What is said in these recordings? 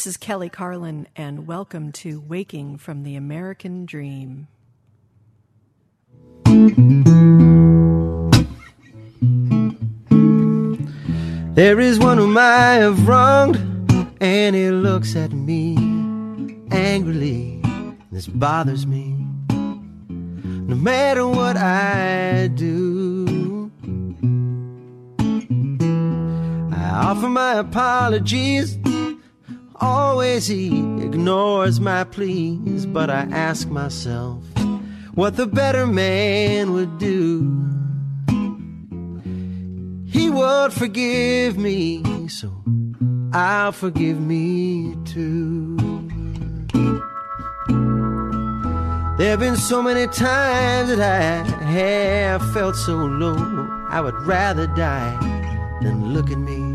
This is Kelly Carlin, and welcome to Waking from the American Dream. There is one whom I have wronged, and he looks at me angrily. This bothers me. No matter what I do, I offer my apologies. Always he ignores my pleas, but I ask myself what the better man would do. He would forgive me, so I'll forgive me too. There have been so many times that I have felt so low, I would rather die than look at me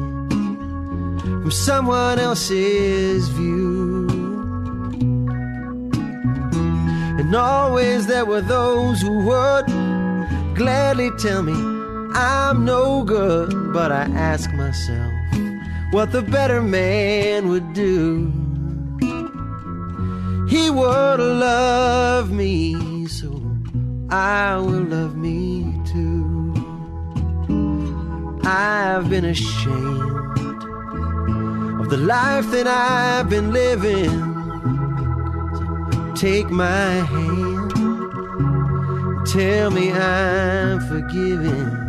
from someone else's view. And always there were those who would gladly tell me I'm no good, but I ask myself what the better man would do. He would love me, so I will love me too. I've been ashamed of the life that I've been living. Take my hand, tell me I'm forgiven.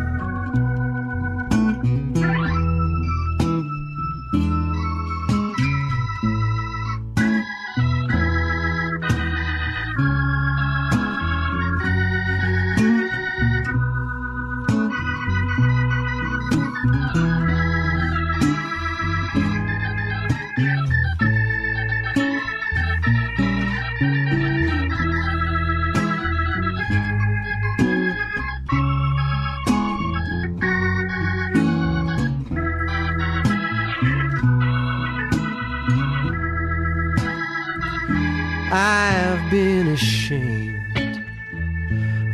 I've been ashamed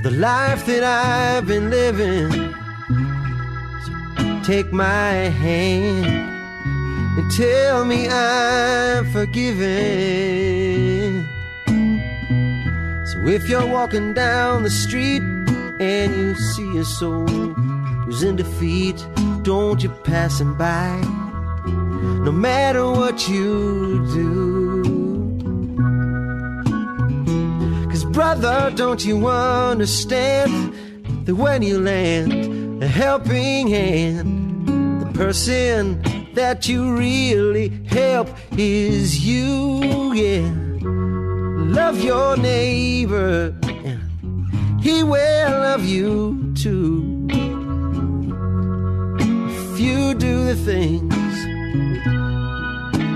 the life that I've been living. So take my hand and tell me I'm forgiven. So if you're walking down the street and you see a soul who's in defeat, don't you pass him by, no matter what you do. Brother, don't you understand that when you lend a helping hand, the person that you really help is you, yeah. Love your neighbor, he will love you too. If you do the things,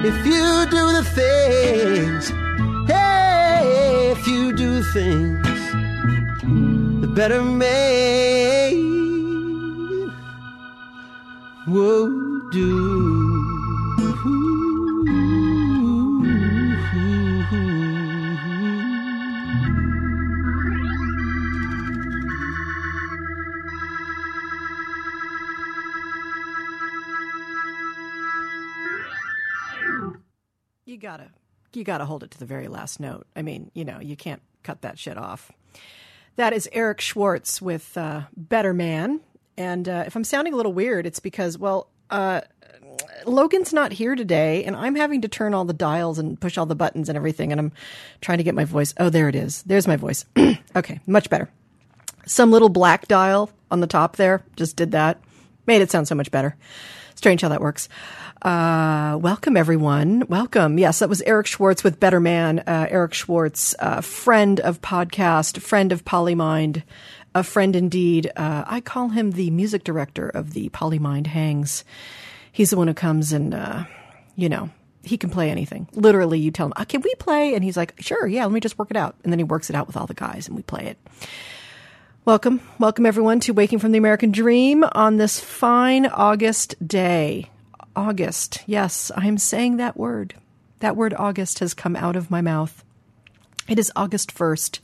if you do the things, Hey, if you things the better man will do. You gotta, you gotta hold it to the very last note. I mean, you know, you can't cut that shit off. That is Eric Schwartz with uh, Better Man. And uh, if I'm sounding a little weird, it's because, well, uh, Logan's not here today, and I'm having to turn all the dials and push all the buttons and everything, and I'm trying to get my voice. Oh, there it is. There's my voice. okay, much better. Some little black dial on the top there just did that. Made it sound so much better. Strange how that works. Uh, welcome everyone. Welcome. Yes, that was Eric Schwartz with Better Man. Uh, Eric Schwartz, uh, friend of podcast, friend of Polymind, a friend indeed. Uh, I call him the music director of the Polymind Hangs. He's the one who comes and, uh, you know, he can play anything. Literally, you tell him, uh, "Can we play?" And he's like, "Sure, yeah, let me just work it out." And then he works it out with all the guys, and we play it. Welcome, welcome everyone to Waking from the American Dream on this fine August day. August. Yes, I'm saying that word. That word August has come out of my mouth. It is August 1st,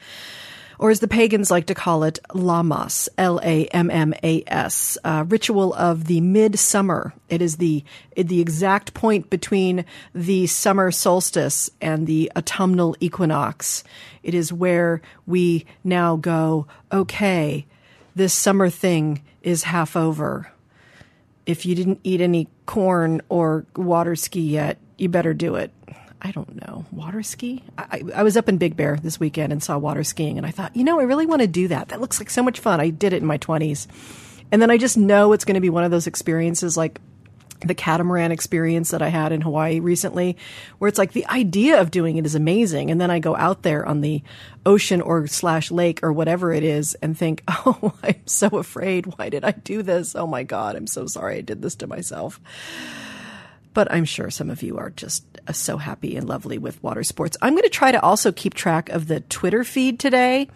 or as the pagans like to call it, Lammas, L A M M A S, uh, ritual of the midsummer. It is the the exact point between the summer solstice and the autumnal equinox. It is where we now go. Okay, this summer thing is half over. If you didn't eat any corn or water ski yet, you better do it. I don't know, water ski? I, I, was up in Big Bear this weekend and saw water skiing, and I thought, you know, I really want to do that. That looks like so much fun. I did it in my 20s. And then I just know it's going to be one of those experiences like the catamaran experience that I had in Hawaii recently, where it's like the idea of doing it is amazing. And then I go out there on the ocean or slash lake or whatever it is and think, oh, I'm so afraid. Why did I do this? Oh my God, I'm so sorry I did this to myself. But I'm sure some of you are just uh, so happy and lovely with water sports. I'm going to try to also keep track of the Twitter feed today.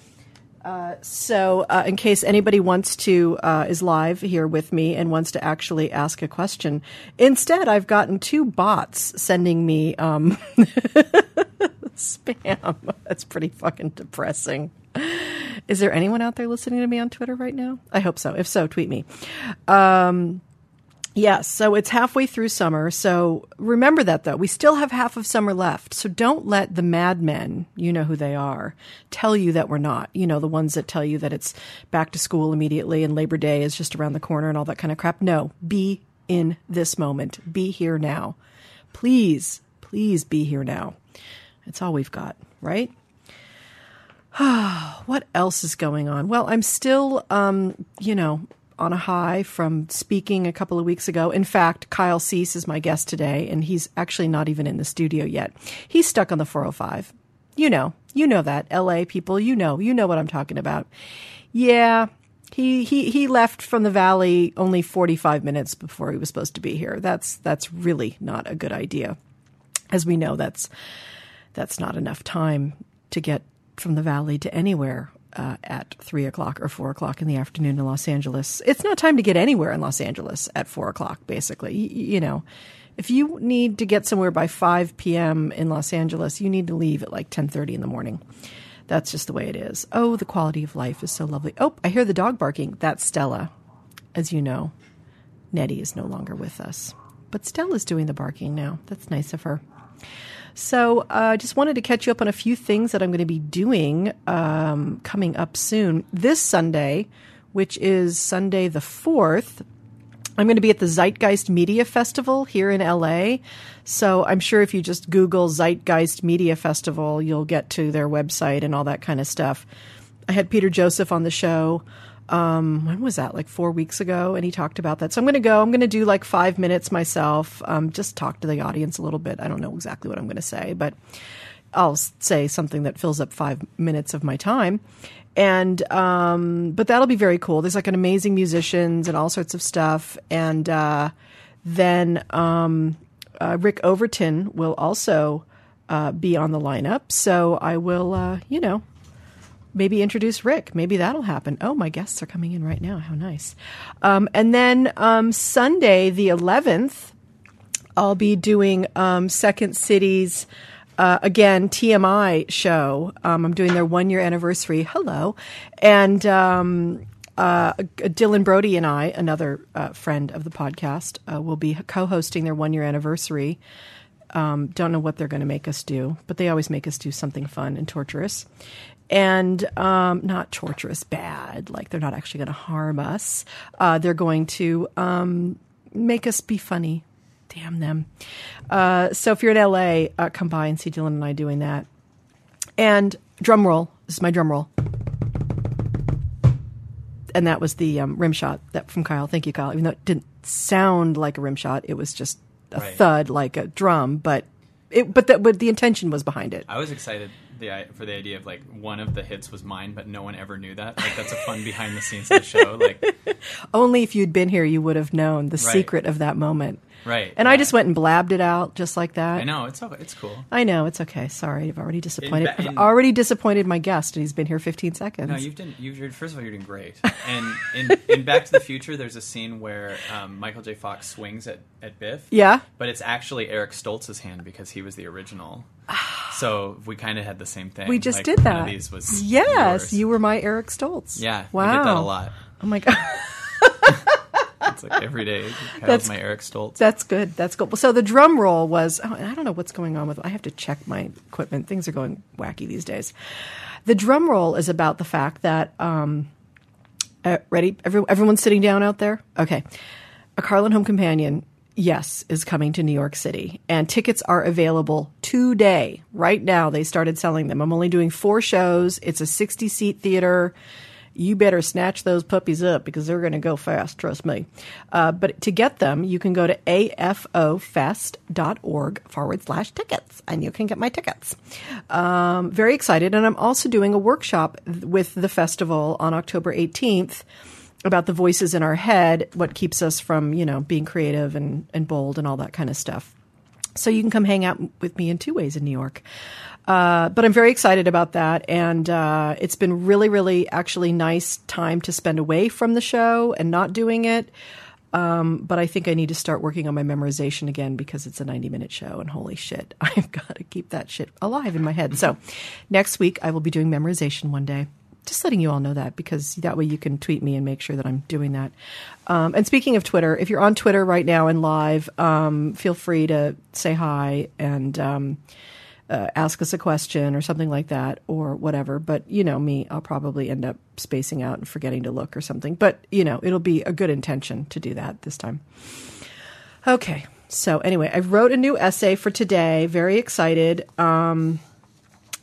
So, uh, in case anybody wants to uh, is live here with me and wants to actually ask a question, instead I've gotten two bots sending me um, spam. That's pretty fucking depressing. Is there anyone out there listening to me on Twitter right now? I hope so. If so, tweet me. Um, Yes, so it's halfway through summer. So remember that though. We still have half of summer left. So don't let the madmen, you know who they are, tell you that we're not. You know, the ones that tell you that it's back to school immediately and Labor Day is just around the corner and all that kind of crap. No, be in this moment. Be here now. Please, please be here now. It's all we've got, right? what else is going on? Well, I'm still, um, you know, on a high from speaking a couple of weeks ago. In fact, Kyle Cease is my guest today, and he's actually not even in the studio yet. He's stuck on the 405. You know, you know that. LA people, you know, you know what I'm talking about. Yeah, he, he, he left from the valley only 45 minutes before he was supposed to be here. That's, that's really not a good idea. As we know, that's, that's not enough time to get from the valley to anywhere uh, at three o'clock or four o'clock in the afternoon in Los Angeles. It's not time to get anywhere in Los Angeles at four o'clock, basically. Y- you know, if you need to get somewhere by 5 p.m. in Los Angeles, you need to leave at like 10:30 in the morning. That's just the way it is. Oh, the quality of life is so lovely. Oh, I hear the dog barking. That's Stella. As you know, Nettie is no longer with us. But Stella's doing the barking now. That's nice of her. So I uh, just wanted to catch you up on a few things that I'm going to be doing um, coming up soon. This Sunday, which is Sunday the 4th, I'm going to be at the Zeitgeist Media Festival here in LA. So I'm sure if you just Google Zeitgeist Media Festival, you'll get to their website and all that kind of stuff. I had Peter Joseph on the show um, when was that? Like four weeks ago, and he talked about that. So I'm going to go. I'm going to do like five minutes myself. Um, just talk to the audience a little bit. I don't know exactly what I'm going to say, but I'll say something that fills up five minutes of my time. And um, but that'll be very cool. There's like an amazing musicians and all sorts of stuff. And uh, then um, uh, Rick Overton will also uh, be on the lineup. So I will, uh, you know, maybe introduce Rick. Maybe that'll happen. Oh, my guests are coming in right now. How nice. Um, and then um, Sunday, the 11th, I'll be doing um, Second City's. Uh, again, TMI show. Um, I'm doing their one year anniversary. Hello. And um, uh, Dylan Brody and I, another uh, friend of the podcast, uh, will be co hosting their one year anniversary. Um, don't know what they're going to make us do, but they always make us do something fun and torturous and um, not torturous, bad. Like they're not actually going to harm us. Uh, they're going to um, make us be funny. Damn them. Uh, so if you're in LA, uh, come by and see Dylan and I doing that. And drum roll. This is my drum roll. And that was the um, rim shot that from Kyle. Thank you, Kyle. Even though it didn't sound like a rim shot, it was just a right. thud like a drum. But it, but the, but the intention was behind it. I was excited the for the idea of like one of the hits was mine, but no one ever knew that. Like that's a fun behind the scenes of the show. Like only if you'd been here, you would have known the right. secret of that moment. Right. And yeah. I just went and blabbed it out just like that. I know it's it's cool. I know it's okay. Sorry, I've already disappointed. In, in, I've already disappointed my guest, and he's been here 15 seconds. No, you've done. You've first of all, you're doing great. And in, in Back to the Future, there's a scene where um, Michael J. Fox swings at at Biff. Yeah. But it's actually Eric Stoltz's hand because he was the original. so we kind of had the same thing. We just Like, did that. these was yes, yours. you were my Eric Stoltz. Yeah, Wow. I get that a lot. Oh my god. It's like every day. That's- my Eric Stoltz. That's good. That's good. So the drum roll was. Oh, I don't know what's going on with. I have to check my equipment. Things are going wacky these days. The drum roll is about the fact that. Um, uh, ready? Every, everyone's sitting down out there. Okay. A Carlin Home Companion, yes, is coming to New York City, and tickets are available today. Right now, they started selling them. I'm only doing four shows. It's a 60 seat theater you better snatch those puppies up because they're going to go fast, trust me. Uh, but to get them, you can go to afofest.org forward slash tickets and you can get my tickets. Um, very excited. And I'm also doing a workshop with the festival on October 18th about the voices in our head, what keeps us from, you know, being creative and, and bold and all that kind of stuff. So you can come hang out with me in two ways in New York. Uh, but I'm very excited about that, and uh, it's been really, really actually nice time to spend away from the show and not doing it. Um, but I think I need to start working on my memorization again because it's a 90 minute show, and holy shit, I've got to keep that shit alive in my head. So next week I will be doing memorization one day. Just letting you all know that because that way you can tweet me and make sure that I'm doing that. Um, and speaking of Twitter, if you're on Twitter right now and live, um, feel free to say hi and um, uh, ask us a question or something like that or whatever. But you know me, I'll probably end up spacing out and forgetting to look or something. But you know, it'll be a good intention to do that this time. Okay. So anyway, I wrote a new essay for today. Very excited. Um,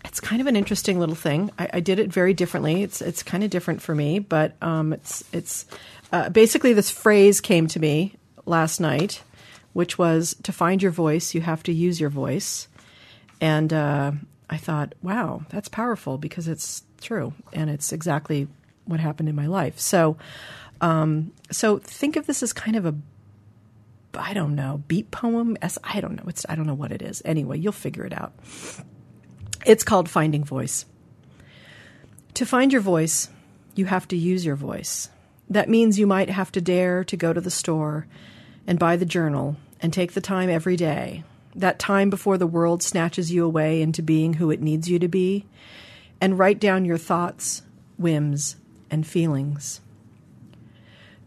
it's kind of an interesting little thing. I, I did it very differently. It's it's kind of different for me, but um, it's it's uh, basically this phrase came to me last night, which was to find your voice, you have to use your voice, and uh, I thought, wow, that's powerful because it's true and it's exactly what happened in my life. So, um, so think of this as kind of a I don't know beat poem. As I don't know. It's I don't know what it is. Anyway, you'll figure it out. It's called Finding Voice. To find your voice, you have to use your voice. That means you might have to dare to go to the store and buy the journal and take the time every day, that time before the world snatches you away into being who it needs you to be, and write down your thoughts, whims, and feelings.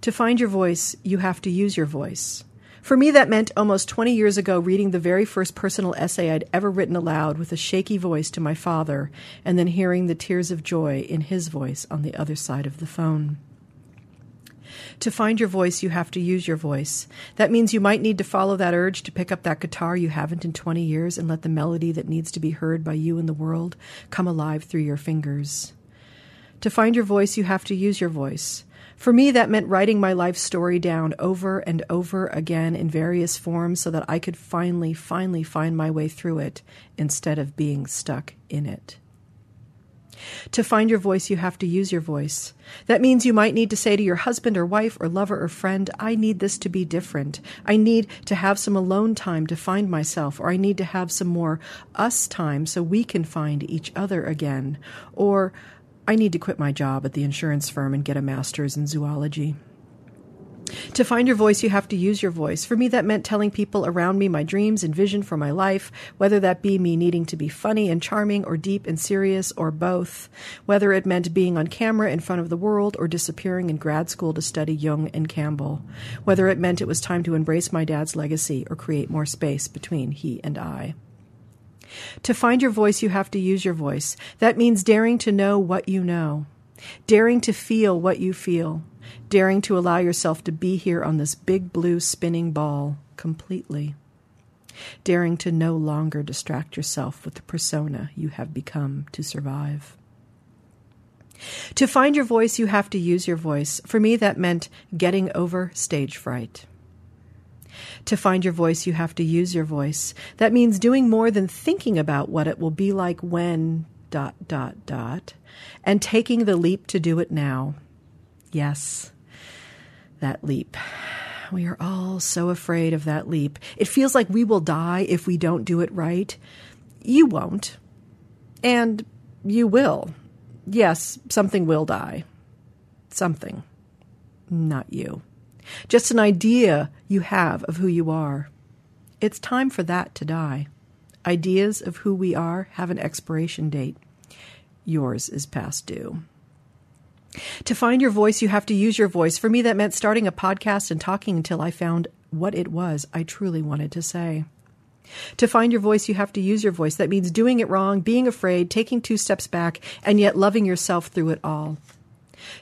To find your voice, you have to use your voice. For me, that meant almost 20 years ago reading the very first personal essay I'd ever written aloud with a shaky voice to my father, and then hearing the tears of joy in his voice on the other side of the phone. To find your voice, you have to use your voice. That means you might need to follow that urge to pick up that guitar you haven't in 20 years and let the melody that needs to be heard by you and the world come alive through your fingers. To find your voice, you have to use your voice. For me, that meant writing my life story down over and over again in various forms so that I could finally, finally find my way through it instead of being stuck in it. To find your voice, you have to use your voice. That means you might need to say to your husband or wife or lover or friend, I need this to be different. I need to have some alone time to find myself, or I need to have some more us time so we can find each other again. Or I need to quit my job at the insurance firm and get a master's in zoology. To find your voice, you have to use your voice. For me, that meant telling people around me my dreams and vision for my life, whether that be me needing to be funny and charming, or deep and serious, or both. Whether it meant being on camera in front of the world, or disappearing in grad school to study Jung and Campbell. Whether it meant it was time to embrace my dad's legacy, or create more space between he and I. To find your voice, you have to use your voice. That means daring to know what you know, daring to feel what you feel, daring to allow yourself to be here on this big blue spinning ball completely, daring to no longer distract yourself with the persona you have become to survive. To find your voice, you have to use your voice. For me, that meant getting over stage fright. To find your voice, you have to use your voice. That means doing more than thinking about what it will be like when dot dot dot and taking the leap to do it now. Yes, that leap. We are all so afraid of that leap. It feels like we will die if we don't do it right. You won't. And you will. Yes, something will die. Something. Not you. Just an idea you have of who you are. It's time for that to die. ideas of who we are have an expiration date. Yours is past due. To find your voice, you have to use your voice. For me, that meant starting a podcast and talking until I found what it was I truly wanted to say. To find your voice, you have to use your voice. That means doing it wrong, being afraid, taking two steps back, and yet loving yourself through it all.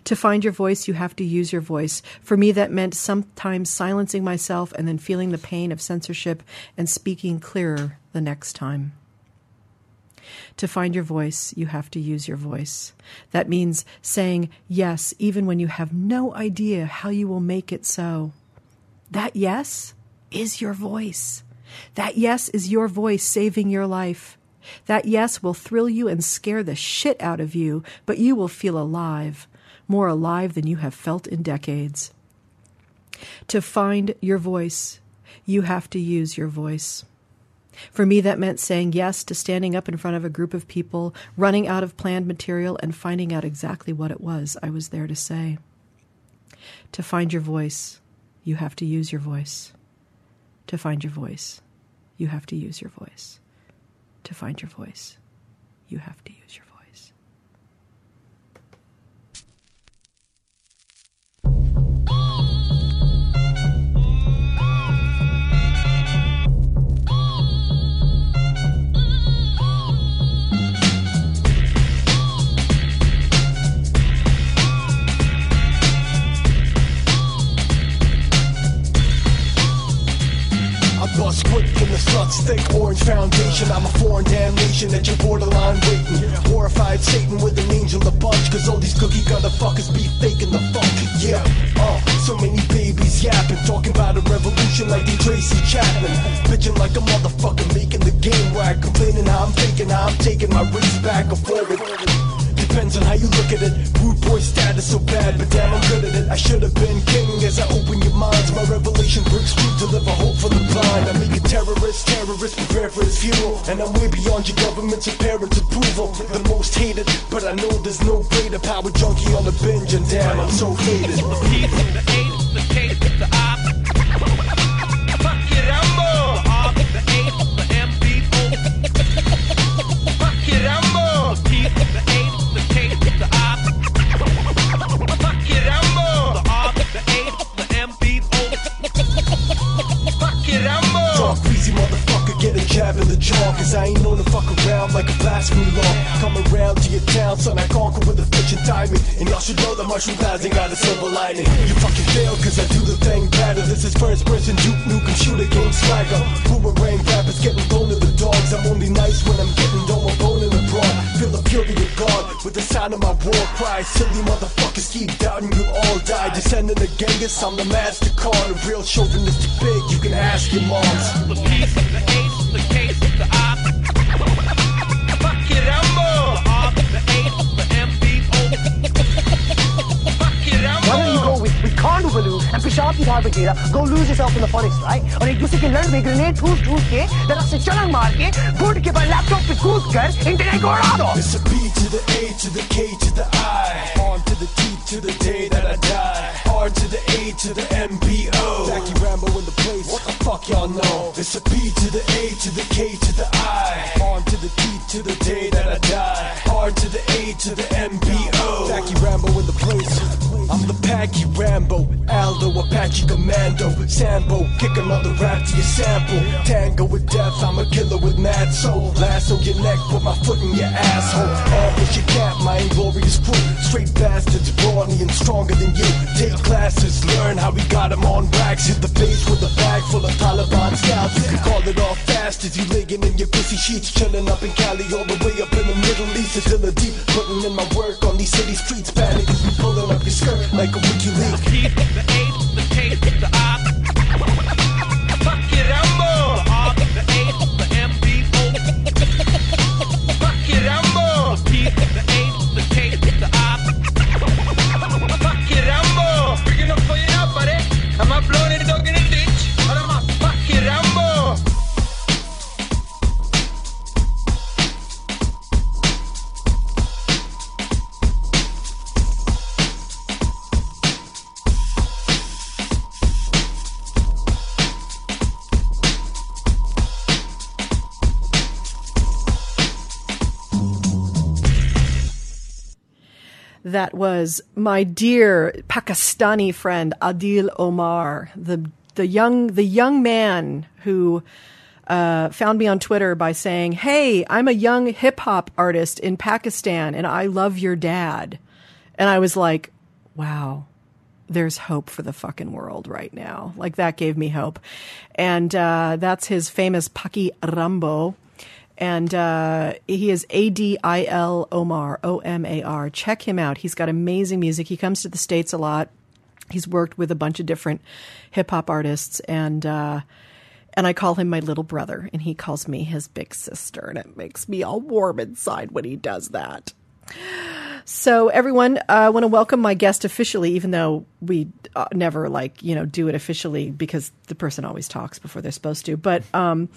To find your voice, you have to use your voice. For me, that meant sometimes silencing myself and then feeling the pain of censorship and speaking clearer the next time. To find your voice, you have to use your voice. That means saying yes, even when you have no idea how you will make it so. That yes is your voice. That yes is your voice saving your life. That yes will thrill you and scare the shit out of you, but you will feel alive, more alive than you have felt in decades. To find your voice, you have to use your voice. For me, that meant saying yes to standing up in front of a group of people, running out of planned material, and finding out exactly what it was I was there to say. To find your voice, you have to use your voice. To find your voice, you have to use your voice. To find your voice, you have to use your voice. Bust quick in the sluts, thick orange foundation. I'm a foreign damnation that you're borderline waiting. Horrified Satan with an angel a bunch, cause all these cookie cutter fuckers be faking the funk. Yeah, uh, so many babies yapping, talking about a revolution like they Tracy Chapman. Bitching like a motherfucker making the game whack, complaining how I'm thinking, how I'm taking my race back and forward. Depends on how you look at it. Rude boy status so bad, but damn, I'm good at it. I should have been king as I open your minds. My revelation brings truth, deliver hope for the blind. I make a terrorist, terrorist, prepare for his funeral. And I'm way beyond your government's apparent approval. The most hated, but I know there's no greater power junkie on the binge, and damn, I'm so hated. Talk greasy motherfucker, get a jab in the jaw. Cause I ain't known to fuck around like a blasphemy law. Come around to your town, son, I conquer with a and timing. And y'all should know that mushroom clouds ain't got a silver lining. You fucking fail cause I do the thing better. This is first person Duke Nukem shooter game swagger. Boomerang rappers getting thrown to the dogs. I'm only nice when I'm getting dome opponent abroad. in the fury of God with the sound of my war cry. Silly motherfuckers keep doubting you'll all die. Descending the Genghis, I'm the master card. Real chauvinistic big, you can ask your moms. the piece, the ace, the case, the op. Fuck it, Rambo. The op, the ace, the MBO. go with, with Khan Baloo and पेशाब की धार पे गिरा go lose yourself in the forest right और एक दूसरे के लड़ में ग्रेनेड ठूस ठूस के जरा से चलन मार के बुढ़ के बाद लैपटॉप पे कूद कर इंटरनेट को उड़ा दो It's a B to the A to the K to the I. On to the T to the day that I die. R to the A to the MBO. Jackie Rambo in the place. What the fuck y'all know? It's a B to the A to the K to the I. On to the T to the day that I die. R to the A to the MBO. Jackie B the Paki Rambo. Aldo Apache Commando. Sambo. Kick another rap to your sample. Tango with death. I'm a killer with mad soul. Lasso your neck. Put my foot in your asshole. Ambush your cat. My inglorious crew. Straight bastards. Brawny and stronger than you. Take classes. Learn how we got 'em on racks. Hit the face with a bag full of Taliban scouts. You can call it all fast as you laying in your pussy sheets. Chilling up in Cali all the way up in the Middle East. Still a deep. Putting in my work on these city streets. Panic we pulling up your skirt like a wiki leak. Piece, the ace, the case, the That was my dear Pakistani friend Adil Omar, the the young the young man who uh, found me on Twitter by saying, "Hey, I'm a young hip hop artist in Pakistan, and I love your dad." And I was like, "Wow, there's hope for the fucking world right now." Like that gave me hope, and uh, that's his famous Paki Rambo. And uh, he is A D I L Omar O M A R. Check him out. He's got amazing music. He comes to the states a lot. He's worked with a bunch of different hip hop artists, and uh, and I call him my little brother, and he calls me his big sister, and it makes me all warm inside when he does that. So, everyone, uh, I want to welcome my guest officially, even though we uh, never like you know do it officially because the person always talks before they're supposed to. But um,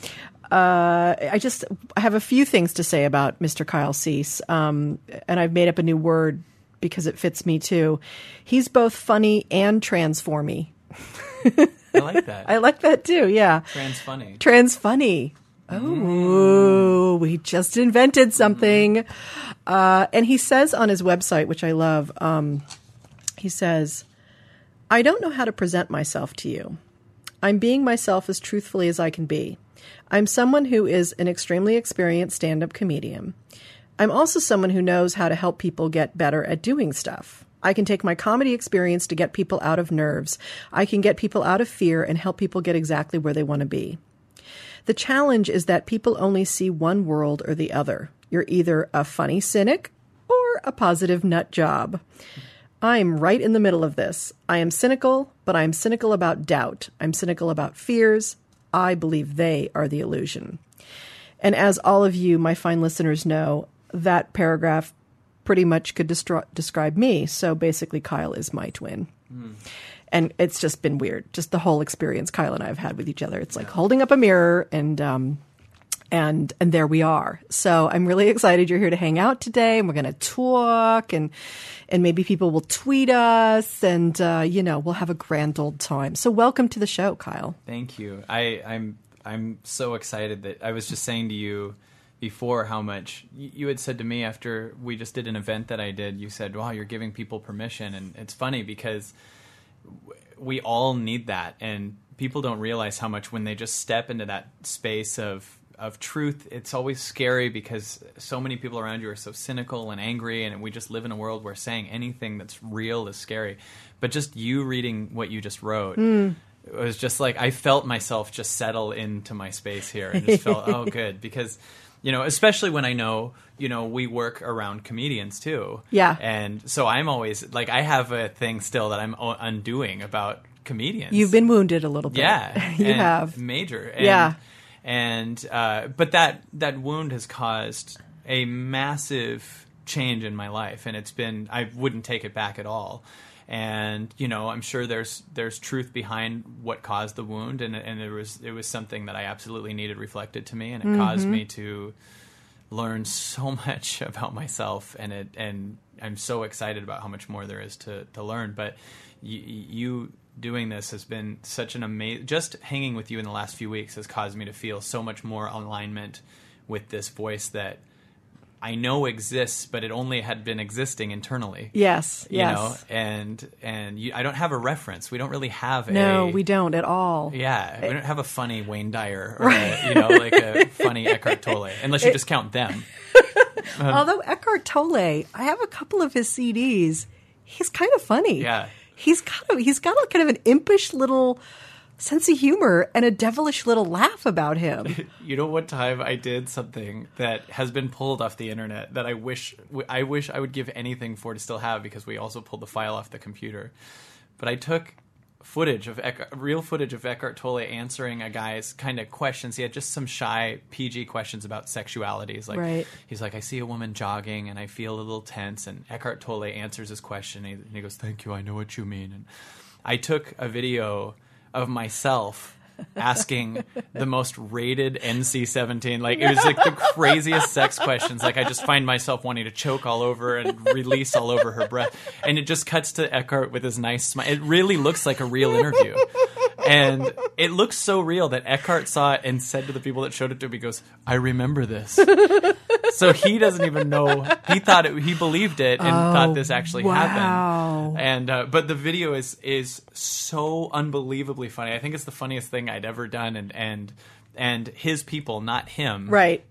uh, I just I have a few things to say about Mr. Kyle Cease, um, and I've made up a new word because it fits me too. He's both funny and transformy. I like that. I like that too. Yeah. Trans funny. Trans funny. Oh, we just invented something. Uh, and he says on his website, which I love, um, he says, I don't know how to present myself to you. I'm being myself as truthfully as I can be. I'm someone who is an extremely experienced stand up comedian. I'm also someone who knows how to help people get better at doing stuff. I can take my comedy experience to get people out of nerves. I can get people out of fear and help people get exactly where they want to be. The challenge is that people only see one world or the other. You're either a funny cynic or a positive nut job. I'm right in the middle of this. I am cynical, but I'm cynical about doubt. I'm cynical about fears. I believe they are the illusion. And as all of you, my fine listeners, know, that paragraph pretty much could destro- describe me. So basically, Kyle is my twin. And it's just been weird. Just the whole experience Kyle and I have had with each other. It's like holding up a mirror and, um, and and there we are. So I'm really excited you're here to hang out today, and we're going to talk, and and maybe people will tweet us, and uh, you know we'll have a grand old time. So welcome to the show, Kyle. Thank you. I, I'm I'm so excited that I was just saying to you before how much you had said to me after we just did an event that I did. You said, "Wow, you're giving people permission," and it's funny because we all need that, and people don't realize how much when they just step into that space of of truth, it's always scary because so many people around you are so cynical and angry, and we just live in a world where saying anything that's real is scary. But just you reading what you just wrote. It was just like I felt myself just settle into my space here and just felt oh good because you know especially when I know you know we work around comedians too Yeah. and so I'm always like I have a thing still that I'm undoing about comedians You've been wounded a little bit. yeah you have. major and, Yeah. And uh, but that that wound has caused a massive change in my life and it's been I wouldn't take it back at all and you know I'm sure there's there's truth behind what caused the wound and and it was it was something that I absolutely needed reflected to me and it caused Mm-hmm. me to learn so much about myself and it and I'm so excited about how much more there is to to learn but you, you doing this has been such an amazing just hanging with you in the last few weeks has caused me to feel so much more alignment with this voice that I know exists but it only had been existing internally Yes. you yes. know and and you, I don't have a reference we don't really have no, a we don't at all. yeah, we don't have a funny Wayne Dyer or a, you know like a funny Eckhart Tolle unless you just count them. Although Eckhart Tolle, I have a couple of his CDs. He's kind of funny. Yeah. He's kind of he's got a kind of an impish little sense of humor and a devilish little laugh about him. You know what time I did something that has been pulled off the internet that I wish I wish I would give anything for to still have because we also pulled the file off the computer. But I took footage of real footage of Eckhart Tolle answering a guy's kind of questions. He had just some shy PG questions about sexualities. Like, Right. he's like, I see a woman jogging and I feel a little tense. And Eckhart Tolle answers his question and he, and he goes, "Thank you, I know what you mean." And I took a video of myself asking the most rated NC-17. Like it was like the craziest sex questions. Like I just find myself wanting to choke all over and release all over her breath. And it just cuts to Eckhart with his nice smile. It really looks like a real interview. And it looks so real that Eckhart saw it and said to the people that showed it to him, he goes, I remember this. so he doesn't even know. He thought it. He believed it and thought this actually wow. happened. And uh, but the video is is so unbelievably funny. I think it's the funniest thing I'd ever done. And and and his people, not him, Right.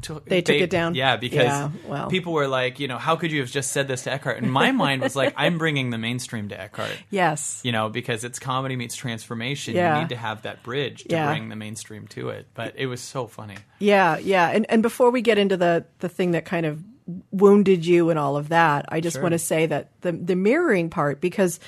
Took- They took it down? Yeah, because Yeah, well. people were like, you know, how could you have just said this to Eckhart? And my mind was like, I'm bringing the mainstream to Eckhart. Yes. You know, because it's comedy meets transformation. Yeah. You need to have that bridge to Yeah. bring the mainstream to it. But it was so funny. Yeah, yeah. And and before we get into the the thing that kind of wounded you and all of that, I just Sure. want to say that the the mirroring part because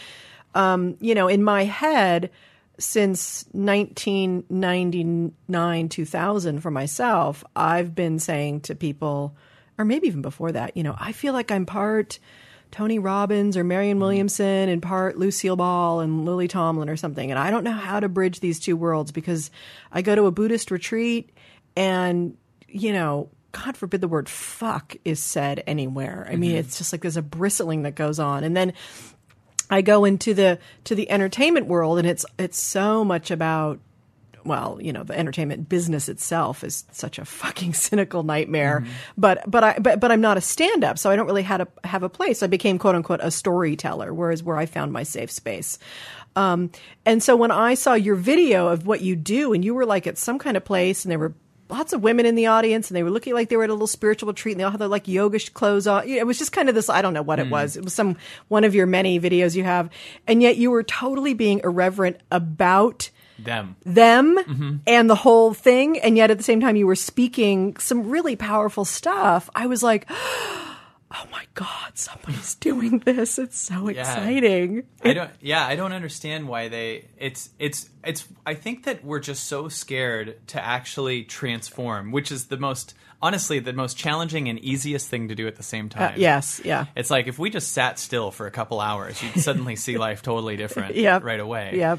um, you know, in my head since 1999 2000 for myself, I've been saying to people or maybe even before that, you know, I feel like I'm part Tony Robbins or Marianne mm-hmm. Williamson and part Lucille Ball and Lily Tomlin or something. And I don't know how to bridge these two worlds because I go to a Buddhist retreat and, you know, God forbid the word fuck is said anywhere. I mean, mm-hmm. it's just like there's a bristling that goes on. And then I go into the to the entertainment world and it's it's so much about well, you know, the entertainment business itself is such a fucking cynical nightmare. But but I but, but I'm not a stand up, so I don't really have a have a place. I became quote unquote a storyteller, whereas where I found my safe space. Um, and so when I saw your video of what you do, and you were like at some kind of place, and there were lots of women in the audience, and they were looking like they were at a little spiritual retreat, and they all had their like yogish clothes on. It was just kind of this. I don't know what it hmm. was. It was some one of your many videos you have, and yet you were totally being irreverent about Them. them mm-hmm. and the whole thing and yet at the same time you were speaking some really powerful stuff i was like oh my god somebody's doing this it's so exciting I don't. Yeah, I don't understand why they. It's it's it's. I think that we're just so scared to actually transform, which is the most honestly the most challenging and easiest thing to do at the same Uh, time. yes yeah It's like if we just sat still for a couple hours, you'd suddenly see life totally different Yep. right away. Yep.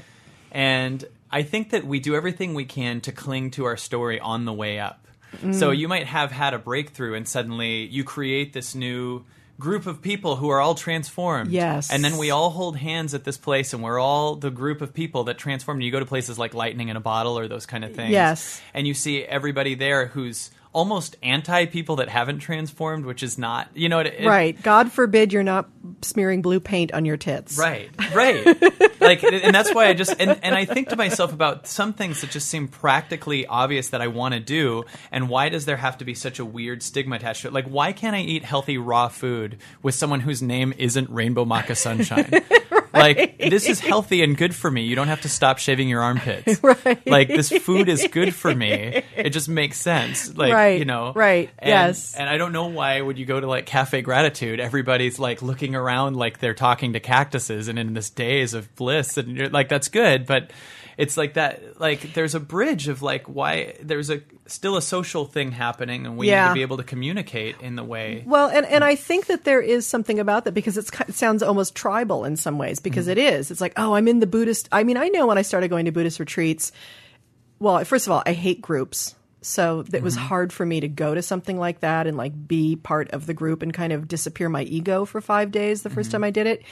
And I think that we do everything we can to cling to our story on the way up. So Mm. you might have had a breakthrough and suddenly you create this new group of people who are all transformed. Yes. And then we all hold hands at this place and we're all the group of people that transformed. You go to places like Lightning in a Bottle or those kind of things. Yes. And you see everybody there who's almost anti people that haven't transformed, which is not, you know, it, it- right god forbid you're not smearing blue paint on your tits Right, right. like, and that's why I just and, and I think to myself about some things that just seem practically obvious that I want to do, and why does there have to be such a weird stigma attached to it? Like, why can't I eat healthy raw food with someone whose name isn't Rainbow Maca Sunshine? Like, this is healthy and good for me. You don't have to stop shaving your armpits. Right. Like, this food is good for me. It just makes sense. Like, Right, you know, right, And- yes. and I don't know why when you go to like Cafe Gratitude, everybody's like looking around like they're talking to cactuses and in this daze of bliss, and you're like, that's good, but it's like that. Like there's a bridge of like why there's a still a social thing happening, and we need to be able to communicate in the way. Well, and, and I think that there is something about that because it's, it sounds almost tribal in some ways because mm-hmm. it is. It's like, oh, I'm in the Buddhist. I mean, I know when I started going to Buddhist retreats, well, first of all, I hate groups. So it was mm-hmm. hard for me to go to something like that and like be part of the group and kind of disappear my ego for five days the 1st mm-hmm. time I did it.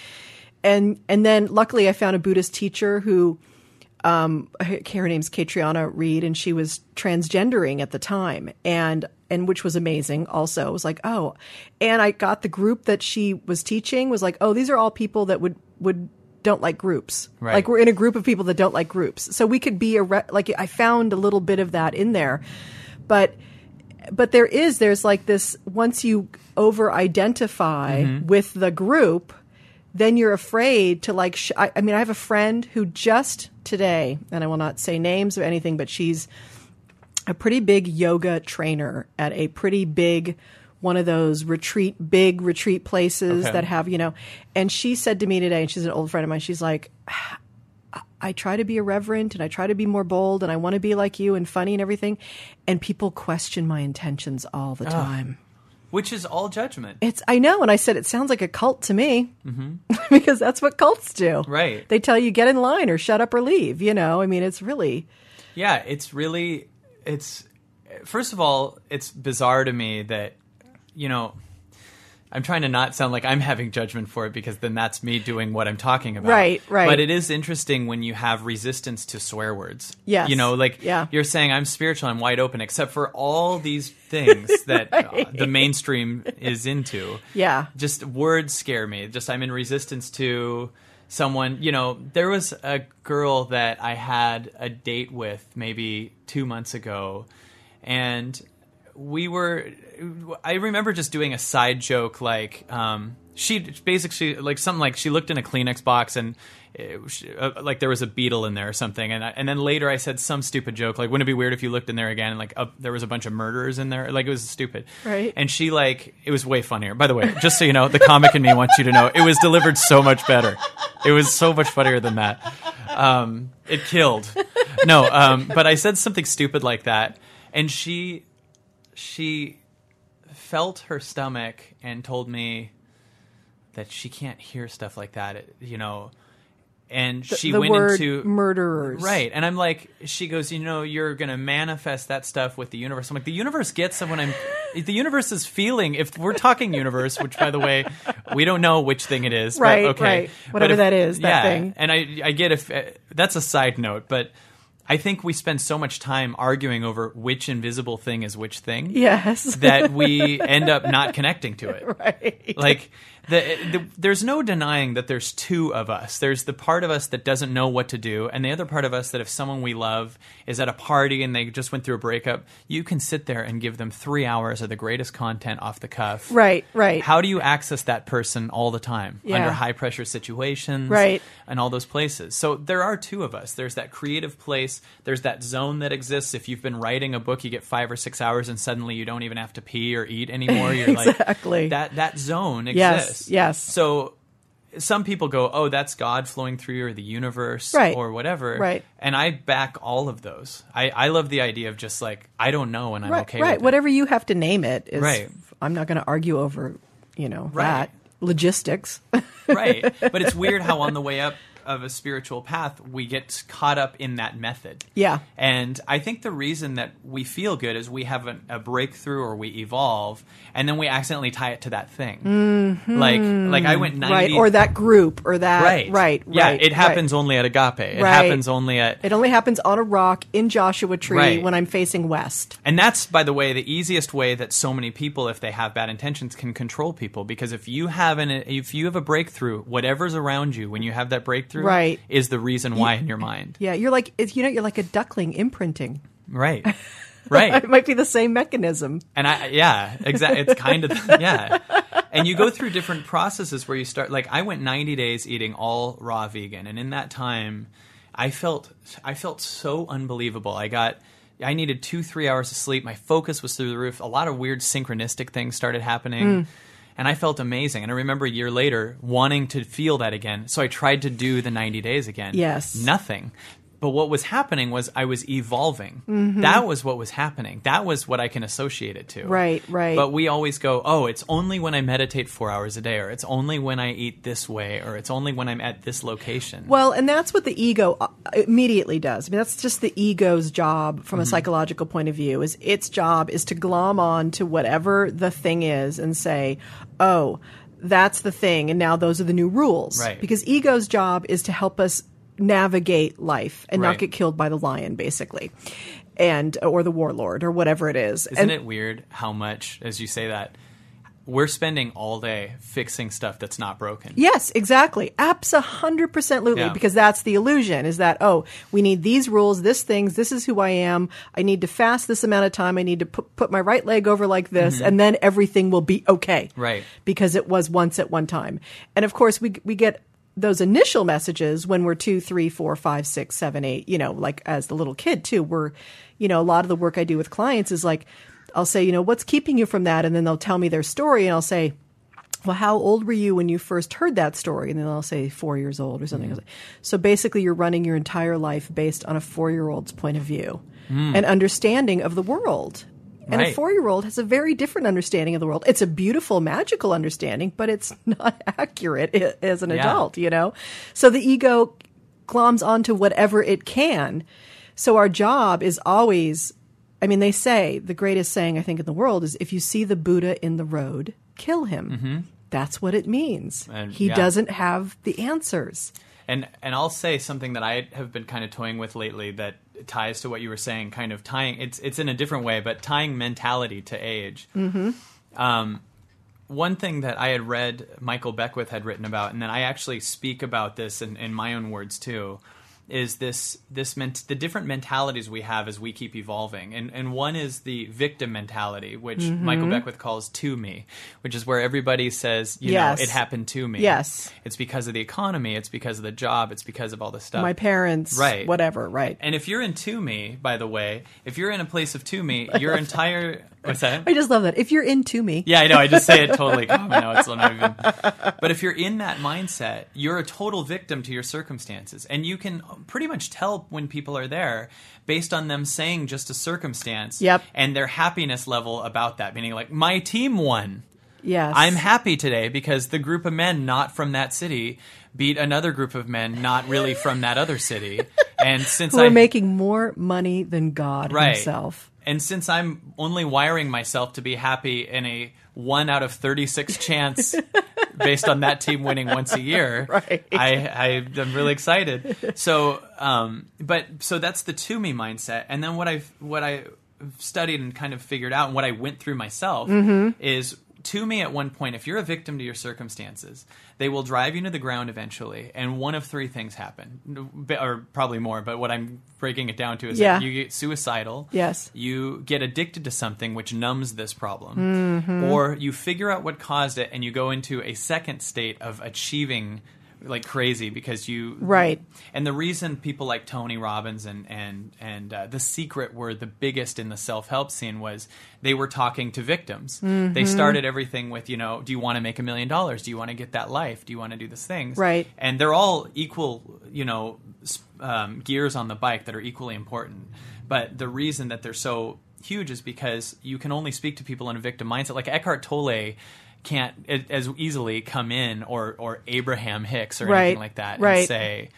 And, and then luckily I found a Buddhist teacher who, um, her name's Caitriona Reed, and she was transgendering at the time, and and which was amazing. Also, it was like, oh, and I got the group that she was teaching was like, oh, these are all people that would would don't like groups. Right. Like we're in a group of people that don't like groups, so we could be a re- like I found a little bit of that in there, but but there is there's like this once you over identify with the group then you're afraid to like sh- I, I mean i have a friend who just today and i will not say names or anything but she's a pretty big yoga trainer at a pretty big one of those retreat big retreat places Okay. that have you know and she said to me today and she's an old friend of mine she's like "I- I try to be irreverent and I try to be more bold and I want to be like you and funny and everything. And people question my intentions all the time. Which is all judgment. It's I know, and I said it sounds like a cult to me mm-hmm. because that's what cults do. Right. They tell you get in line or shut up or leave. You know, I mean, it's really Yeah, it's really it's first of all, it's bizarre to me that you know I'm trying to not sound like I'm having judgment for it because then that's me doing what I'm talking about. Right, right. But it is interesting when you have resistance to swear words. Yes. You know, like Yeah. you're saying I'm spiritual, I'm wide open, except for all these things that uh, the mainstream is into. Yeah. Just words scare me. Just I'm in resistance to someone, you know, there was a girl that I had a date with maybe two months ago, and we were i remember just doing a side joke like um she basically like something like she looked in a kleenex box and it, was- uh, like there was a beetle in there or something. And I, and then later i said some stupid joke like wouldn't it be weird if you looked in there again and like uh, there was a bunch of murderers in there? Like it was stupid. Right. and she like it was way funnier. By the way just so you know the comic in me wants you to know it was delivered so much better. It was so much funnier than that. Um it killed. No um but i said something stupid like that. And she she felt her stomach and told me that she can't hear stuff like that you know and she the went into murderers. right and i'm like she goes you know you're gonna manifest that stuff with the universe i'm like the universe gets it when i'm the universe is feeling if we're talking universe which by the way we don't know which thing it is but Right, okay right. Whatever if- that is, that yeah, thing. and i i get if uh, that's a side note but I think we spend so much time arguing over which invisible thing is which thing Yes. that we end up not connecting to it. right. Like the, the, there's no denying that there's two of us. There's the part of us that doesn't know what to do, and the other part of us that if someone we love is at a party and they just went through a breakup, you can sit there and give them three hours of the greatest content off the cuff. Right, right. How do you access that person all the time Yeah. under high pressure situations, Right. and all those places? So there are two of us. There's that creative place. There's that zone that exists. If you've been writing a book, you get five or six hours, and suddenly you don't even have to pee or eat anymore. You're Exactly. like that. That zone Yes, exists. yes. So some people go, "Oh, that's God flowing through you, or the universe, Right. or whatever." Right. And I back all of those. I, I love the idea of just like I don't know, and I'm right, okay right. with it. Whatever you have to name it is. Right. I'm not going to argue over, you know, Right. that logistics. right. But it's weird how on the way up of a spiritual path we get caught up in that method. Yeah. And I think the reason that we feel good is we have a, a breakthrough or we evolve, and then we accidentally tie it to that thing. Mm-hmm. Like, like I went ninety. right. Or that group or that. right, Right. Yeah, right, it right. happens only at Agape. It Right. happens only at It only happens on a rock in Joshua Tree Right. when I'm facing west. And that's, by the way, the easiest way that so many people, if they have bad intentions, can control people. Because if you have an, if you have a breakthrough, whatever's around you when you have that breakthrough, Right. is the reason why in your mind. Yeah, you're like it's, you know you're like a duckling imprinting. Right, right. It might be the same mechanism. And I, yeah, exactly. It's kind of, yeah. And you go through different processes where you start, like, I went 90 days eating all raw vegan. And in that time, I felt, I felt so unbelievable. I got, I needed two, three hours of sleep. My focus was through the roof. A lot of weird synchronistic things started happening. Mm. And I felt amazing. And I remember a year later wanting to feel that again. So I tried to do the 90 days again. Yes. Nothing. But what was happening was I was evolving. That was what was happening. That was what I can associate it to. Right, right. But we always go, oh, it's only when I meditate four hours a day, or it's only when I eat this way, or it's only when I'm at this location. Well, and that's what the ego uh, immediately does. I mean, that's just the ego's job from Mm-hmm. a psychological point of view. Is its job is to glom on to whatever the thing is and say, "Oh, that's the thing," and now those are the new rules. Right. Because ego's job is to help us navigate life and Right. not get killed by the lion, basically, and or the warlord or whatever it is. Isn't and, it weird how much, as you say that, we're spending all day fixing stuff that's not broken? Yes, exactly. Apps a hundred percent absolutely Yeah. because that's the illusion is that, oh, we need these rules, this things, this is who I am. I need to fast this amount of time. I need to put, put my right leg over like this and then everything will be okay. Mm-hmm. Right. Because it was once at one time. And of course we, we get those initial messages when we're two, three, four, five, six, seven, eight, you know, like as the little kid too, we're, you know, a lot of the work I do with clients is like, I'll say, you know, what's keeping you from that? And then they'll tell me their story and I'll say, well, how old were you when you first heard that story? And then I'll say four years old or something. Mm-hmm. So basically, you're running your entire life based on a four year old's point of view Mm. and understanding of the world. And a four year old has a very different understanding of the world. It's a beautiful, magical understanding, but it's not accurate as an Yeah. adult, you know? So the ego gloms onto whatever it can. So our job is always, I mean, they say the greatest saying I think in the world is if you see the Buddha in the road, kill him. That's what it means. Mm-hmm. And, he yeah. doesn't have the answers. And and I'll say something that I have been kind of toying with lately that ties to what you were saying, kind of tying it's it's in a different way, but tying mentality to age. Mm-hmm. Um, one thing that I had read Michael Beckwith had written about, and then I actually speak about this in, in my own words too, is this this ment- the different mentalities we have as we keep evolving, and and one is the victim mentality, which Mm-hmm. Michael Beckwith calls "to me," which is where everybody says, you Yes. know, it happened to me. Yes. it's because of the economy, it's because of the job, it's because of all this stuff. My parents, Right. whatever, right. and if you're in to me, by the way, if you're in a place of to me, your entire what's that? I just love that. If you're into me, Yeah, I know. I just say it totally common now. It's not even. But if you're in that mindset, you're a total victim to your circumstances, and you can pretty much tell when people are there based on them saying just a circumstance. Yep. And their happiness level about that, meaning like my team won. yes, I'm happy today because the group of men not from that city beat another group of men not really from that other city. And since are making more money than God Right. himself. And since I'm only wiring myself to be happy in a one out of 36 chance based on that team winning once a year, Right. I, I, I'm really excited. So, um, but so that's the to me mindset. And then what I've, what I studied and kind of figured out and what I went through myself Mm-hmm. is to me at one point, if you're a victim to your circumstances, they will drive you to the ground eventually. And one of three things happen, or probably more, but what I'm breaking it down to is Yeah. that you get suicidal Yes. you get addicted to something which numbs this problem, Mm-hmm. or you figure out what caused it and you go into a second state of achieving like crazy because you Right. And the reason people like Tony Robbins and and and uh, the Secret were the biggest in the self help scene was they were talking to victims. Mm-hmm. They started everything with you know, do you want to make a million dollars? Do you want to get that life? Do you want to do these things? Right. And they're all equal, you know, um, gears on the bike that are equally important. But the reason that they're so huge is because you can only speak to people in a victim mindset. Like Eckhart Tolle can't as easily come in or or Abraham Hicks or Right. anything like that Right. and say,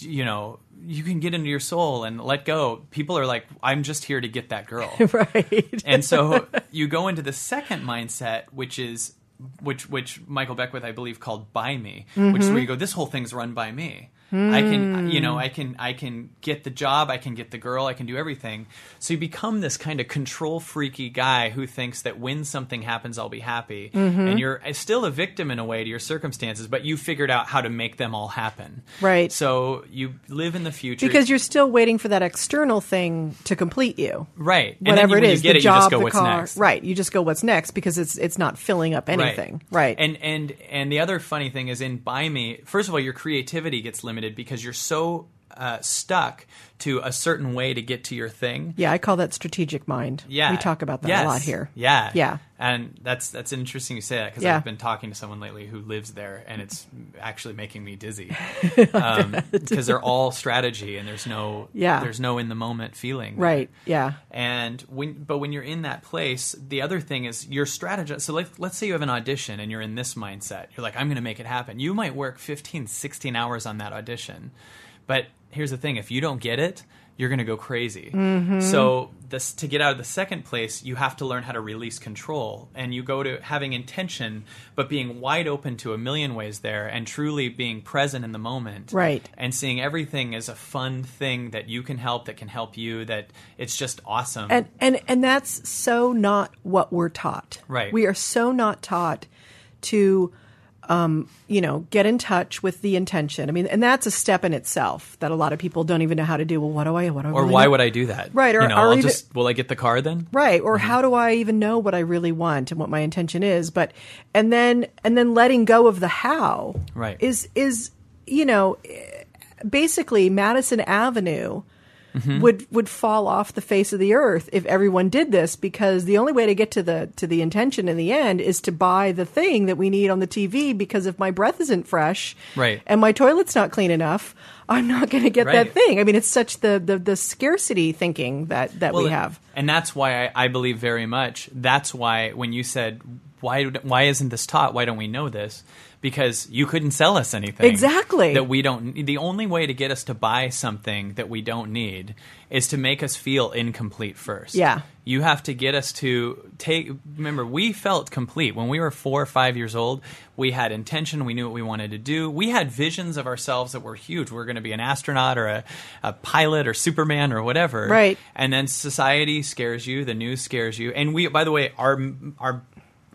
you know, you can get into your soul and let go. People are like, I'm just here to get that girl. right. and so you go into the second mindset, which is which which Michael Beckwith I believe called by me, which is mm-hmm. where you go, this whole thing's run by me. I can you know hmm. I can I can get the job, I can get the girl, I can do everything. So you become this kind of control freaky guy who thinks that when something happens, I'll be happy, mm-hmm. and you're still a victim in a way to your circumstances, but you figured out how to make them all happen. Right. So you live in the future because you're still waiting for that external thing to complete you. right. Whatever you- it is, the it, job, you just go, the what's car. next? Right. You just go what's next because it's it's not filling up anything. Right. And and and the other funny thing is in By Me, first of all, your creativity gets limited because you're so uh, stuck to a certain way to get to your thing. yeah, I call that strategic mind. Yeah, We talk about that Yes. a lot here. Yeah, Yeah. and that's that's interesting you say that because Yeah. I've been talking to someone lately who lives there, and it's actually making me dizzy because they're all strategy, and there's no Yeah. there's no in the moment feeling. Right. Yeah. And when, but when you're in that place, the other thing is your strategy. So let, let's say you have an audition and you're in this mindset. You're like, I'm going to make it happen. You might work 15, 16 hours on that audition. But here's the thing. If you don't get it, you're going to go crazy. Mm-hmm. So this, to get out of the second place, you have to learn how to release control. And you go to having intention, but being wide open to a million ways there and truly being present in the moment Right. and seeing everything as a fun thing that you can help that can help you that it's just awesome And and and that's so not what we're taught. Right. We are so not taught to um, you know, get in touch with the intention. I mean, and that's a step in itself that a lot of people don't even know how to do. Well, what do I what do I or really why know? would i do that Right, or- you know i'll even- just will i get the car then right or Mm-hmm. how do i even know what i really want and what my intention is but and then and then letting go of the how Right. is is you know basically madison avenue Mm-hmm. would would fall off the face of the earth if everyone did this because the only way to get to the to the intention in the end is to buy the thing that we need on the TV because if my breath isn't fresh Right. and my toilet's not clean enough I'm not going to get Right. that thing. I mean, it's such the, the, the scarcity thinking that, that we have. and that's why I, I believe very much that's why when you said why why isn't this taught? Why don't we know this? Because you couldn't sell us anything Exactly. that we don't. The only way to get us to buy something that we don't need is to make us feel incomplete first. Yeah. You have to get us to take. Remember, we felt complete when we were four or five years old. We had intention. We knew what we wanted to do. We had visions of ourselves that were huge. We are going to be an astronaut or a, a pilot or Superman or whatever. Right. And then society scares you. The news scares you. And we, by the way, our our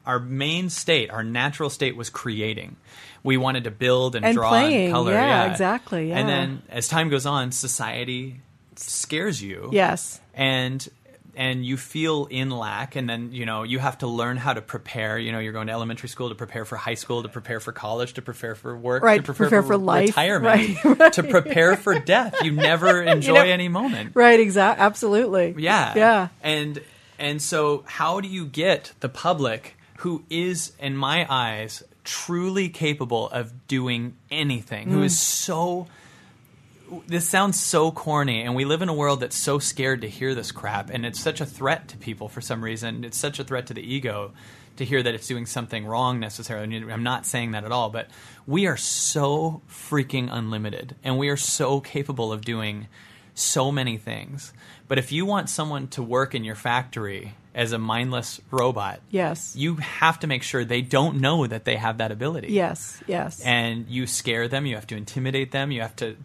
our main state, our natural state, was creating. We wanted to build and, And draw playing. and color. Yeah, exactly, yeah. And then as time goes on, society scares you Yes. and and you feel in lack and then you know you have to learn how to prepare you know you're going to elementary school to prepare for high school to prepare for college to prepare for work Right, to prepare, prepare for, for life, retirement right, right. to prepare for death you never enjoy know- any moment Right. Exactly. Absolutely. yeah Yeah. and and so how do you get the public who is in my eyes truly capable of doing anything who hmm. is so this sounds so corny and we live in a world that's so scared to hear this crap and it's such a threat to people for some reason. It's such a threat to the ego to hear that it's doing something wrong necessarily. I'm not saying that at all but we are so freaking unlimited and we are so capable of doing so many things. But if you want someone to work in your factory as a mindless robot Yes. you have to make sure they don't know that they have that ability Yes. Yes. and you scare them you have to intimidate them you have to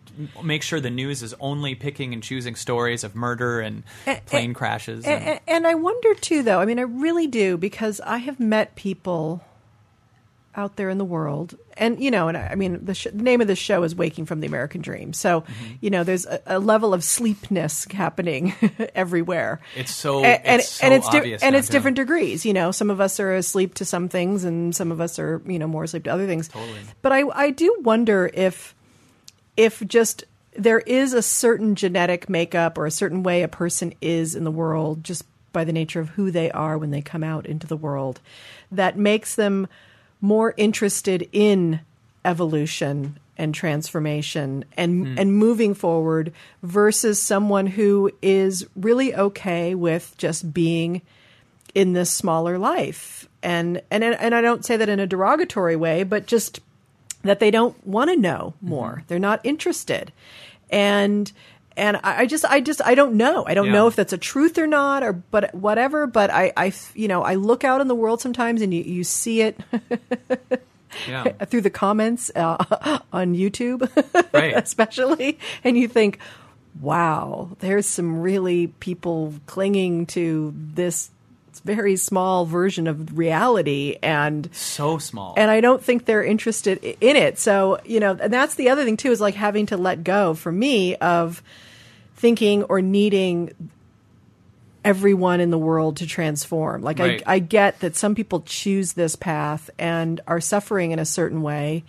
make sure the news is only picking and choosing stories of murder and plane crashes and, and, and I wonder too, though. I mean, I really do because I have met people out there in the world, and you know, and I, mean, the, sh- the name of the show is "Waking from the American Dream," so Mm-hmm. you know, there's a, a level of sleepness happening everywhere. it's so and, and, it's so and it's di- and it's different degrees. You know, some of us are asleep to some things, and some of us are you know more asleep to other things. Totally. But I I do wonder if if just there is a certain genetic makeup or a certain way a person is in the world just by the nature of who they are when they come out into the world that makes them more interested in evolution and transformation and hmm. and moving forward versus someone who is really okay with just being in this smaller life. And and and I don't say that in a derogatory way but just that they don't want to know mm-hmm. more. They're not interested. And and I I just I just I don't know. I don't Yeah. know if that's a truth or not or but whatever but I I you know I look out in the world sometimes and you you see it yeah. through the comments uh, on YouTube right. especially. And you think wow there's some really people clinging to this very small version of reality and so small and I don't think they're interested in it. So, you know, and that's the other thing too is like having to let go for me of thinking or needing everyone in the world to transform. Like Right. I I get that some people choose this path and are suffering in a certain way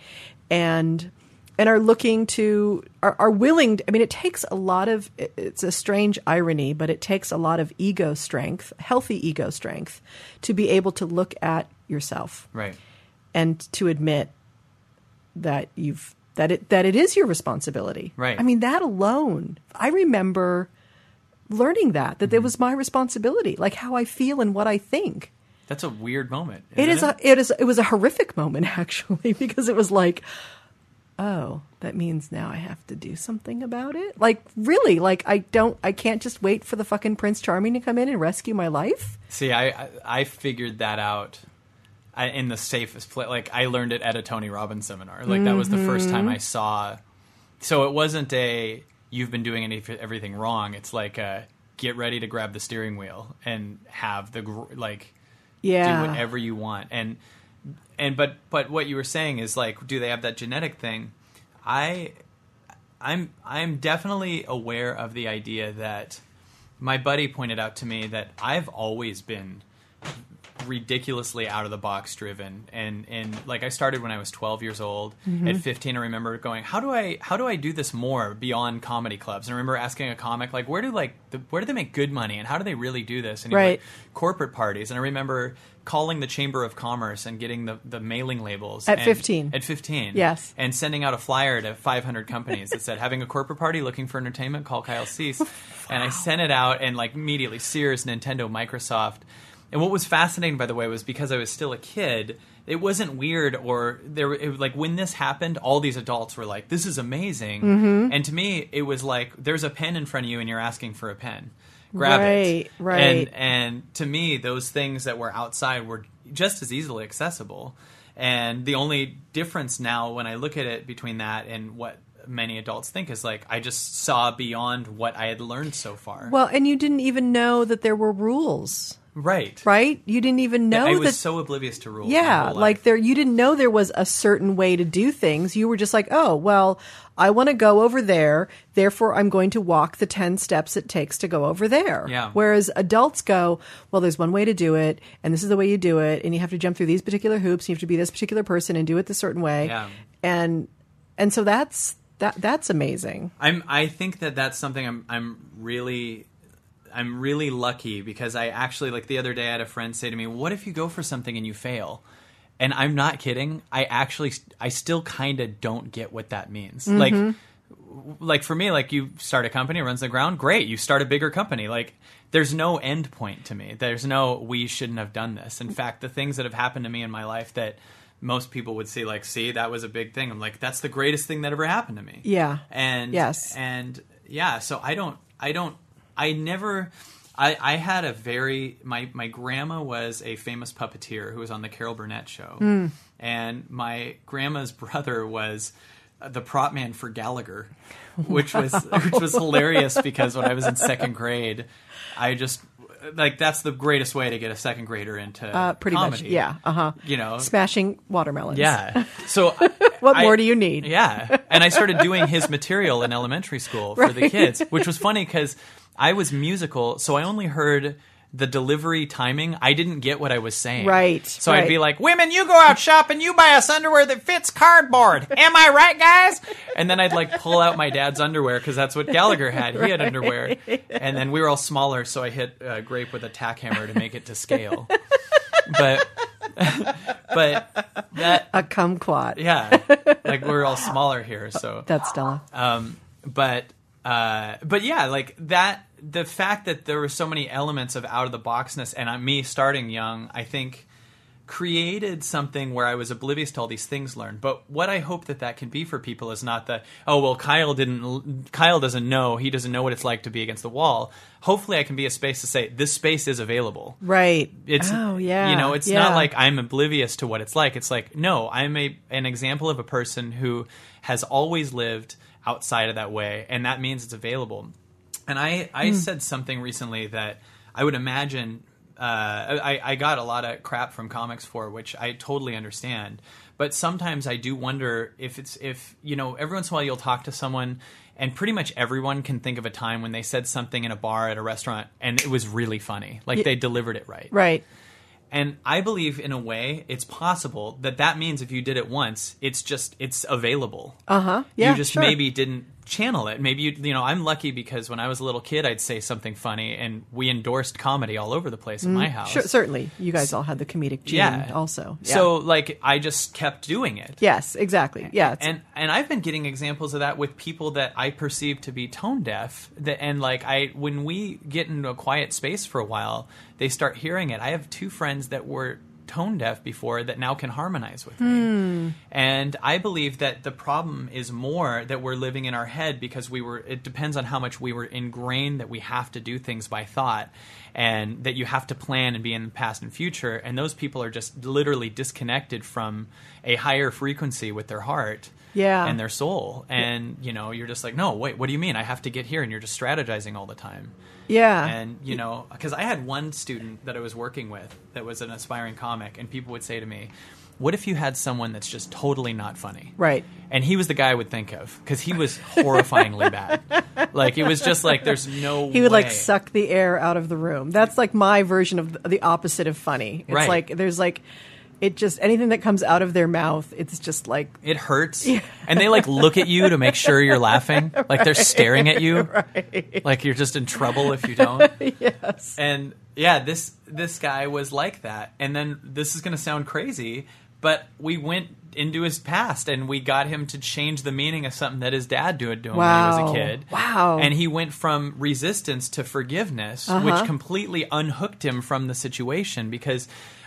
and and are looking to are, are willing to, i mean it takes a lot of it's a strange irony but it takes a lot of ego strength healthy ego strength to be able to look at yourself right and to admit that you've that it that it is your responsibility. Right. I mean that alone. I remember learning that that it mm-hmm. was my responsibility, like how I feel and what I think. that's a weird moment It is a it is it was a horrific moment actually because it was like oh, that means now I have to do something about it? Like really, like I don't I can't just wait for the fucking Prince Charming to come in and rescue my life? See, I I, I figured that out in the safest place. Like I learned it at a Tony Robbins seminar. Like that was the first time Mm-hmm. I saw. So it wasn't a you've been doing any, everything wrong. It's like a get ready to grab the steering wheel and have the like Yeah. do whatever you want and and but but what you were saying is like do they have that genetic thing? I i'm i'm definitely aware of the idea that my buddy pointed out to me that i've always been ridiculously out of the box driven. And and like I started when I was 12 years old. Mm-hmm. At 15 I remember going how do I how do I do this more beyond comedy clubs? And I remember asking a comic like where do like the, where do they make good money and how do they really do this? And Right. like corporate parties. And I remember calling the chamber of commerce and getting the the mailing labels At and- 15. at 15 Yes. and sending out a flyer to 500 companies that said having a corporate party looking for entertainment call Kyle Cease and I sent it out and like immediately Sears Nintendo Microsoft And what was fascinating, by the way, was because I was still a kid. It wasn't weird, or there. It, like when this happened, all these adults were like, "This is amazing," Mm-hmm. and to me, it was like, "There's a pen in front of you, and you're asking for a pen. Grab it." Right, right. And and to me, those things that were outside were just as easily accessible. And the only difference now, when I look at it between that and what many adults think, is like I just saw beyond what I had learned so far. Well, and you didn't even know that there were rules, right. right? You didn't even know I was that. so oblivious to rules. yeah, like there, you didn't know there was a certain way to do things. You were just like, oh, well, I want to go over there, therefore I'm going to walk the 10 steps it takes to go over there. Yeah. Whereas adults go, well, there's one way to do it, and this is the way you do it, and you have to jump through these particular hoops, and you have to be this particular person and do it this certain way. Yeah. And, and so that's, that, that's amazing. I'm I think that that's something I'm I'm really I'm really lucky because I actually like the other day I had a friend say to me, "What if you go for something and you fail?" And I'm not kidding. I actually I still kind of don't get what that means. Mm-hmm. Like like for me like you start a company runs the ground great you start a bigger company like there's no end point to me there's no we shouldn't have done this in fact the things that have happened to me in my life that most people would see like see that was a big thing i'm like that's the greatest thing that ever happened to me Yeah. and Yes. and yeah so i don't i don't i never I, I had a very my my grandma was a famous puppeteer who was on the Carol Burnett show, Hmm. and my grandma's brother was the prop man for Gallagher, which was which was hilarious because when I was in second grade, I just like that's the greatest way to get a second grader into Uh, pretty comedy. much. Yeah. Uh huh. you know, Smashing watermelons. yeah. So What I- more do you need? Yeah, and I started doing his material in elementary school for the kids, which was funny because I was musical, so I only heard the delivery timing. I didn't get what I was saying. Right, So I'd be like, "Women, you go out shopping, you buy us underwear that fits cardboard. Am I right, guys?" And then I'd like pull out my dad's underwear because that's what Gallagher had. He had underwear, and then we were all smaller, so I hit uh, grape with a tack hammer to make it to scale. But but that A kumquat. yeah, like we're all smaller here, so That's Stella. um, but uh, but yeah, like that. The fact that there were so many elements of out of the boxness, and uh, me starting young, I think created something where I was oblivious to all these things learned. But what I hope that that can be for people is not that oh well Kyle didn't Kyle doesn't know he doesn't know what it's like to be against the wall. Hopefully, I can be a space to say this space is available right. it's oh yeah. you know it's yeah. not like i'm oblivious to what it's like it's like no i'm a an example of a person who has always lived outside of that way and that means it's available. And i i said something recently that i would imagine uh, I, I got a lot of crap from comics for which I totally understand, but sometimes I do wonder if it's if you know every once in a while you'll talk to someone and pretty much everyone can think of a time when they said something in a bar at a restaurant and it was really funny, like they delivered it right. right. And I believe in a way it's possible that that means if you did it once, it's just it's available. Uh huh. Yeah. you just sure. maybe didn't channel it. Maybe you you know, I'm lucky because when I was a little kid I'd say something funny and we endorsed comedy all over the place in my house. Mm, Sure, certainly. You guys all had the comedic gene Yeah. also. Yeah. So like I just kept doing it. yes, exactly. Yeah. and and I've been getting examples of that with people that I perceive to be tone deaf. That and like I when we get into a quiet space for a while, they start hearing it. I have two friends that were tone deaf before that now can harmonize with me. Hmm. And I believe that the problem is more that we're living in our head because we were it depends on how much we were ingrained that we have to do things by thought and that you have to plan and be in the past and future and those people are just literally disconnected from a higher frequency with their heart Yeah. and their soul and you know you're just like no wait what do you mean i have to get here and you're just strategizing all the time yeah. and you know because i had one student that i was working with that was an aspiring comic and people would say to me what if you had someone that's just totally not funny right. and he was the guy I would think of because he was horrifyingly bad. Like it was just like there's no. He would like suck the air out of the room. That's like my version of the, opposite of funny. It's Right. like there's like it just anything that comes out of their mouth, it's just like It hurts, and they like look at you to make sure you're laughing. Like they're staring at you, like you're just in trouble if you don't. yes. And yeah, this this guy was like that. And then this is going to sound crazy, but we went into his past and we got him to change the meaning of something that his dad did to him when he was a kid. Wow. And he went from resistance to forgiveness, Uh-huh. which completely unhooked him from the situation because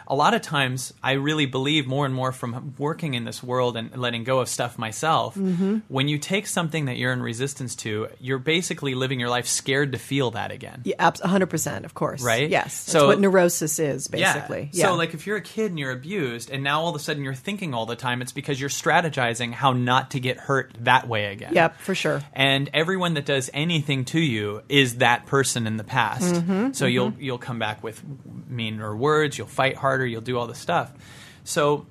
a lot of times I really believe more and more from working in this world and letting go of stuff myself. Mm-hmm. When you take something that you're in resistance to, you're basically living your life scared to feel that again. Yeah, abs- 100%, of course. Right? Yes. That's So- what neurosis is, basically. Yeah. So, like, if you're a kid and you're abused, and now all of a sudden you're thinking all the time, it's because you're strategizing how not to get hurt that way again. Yep, for sure. And everyone that does anything to you is that person in the past. Mm-hmm, so you'll you'll come back with meaner words. You'll fight harder. You'll do all this stuff. So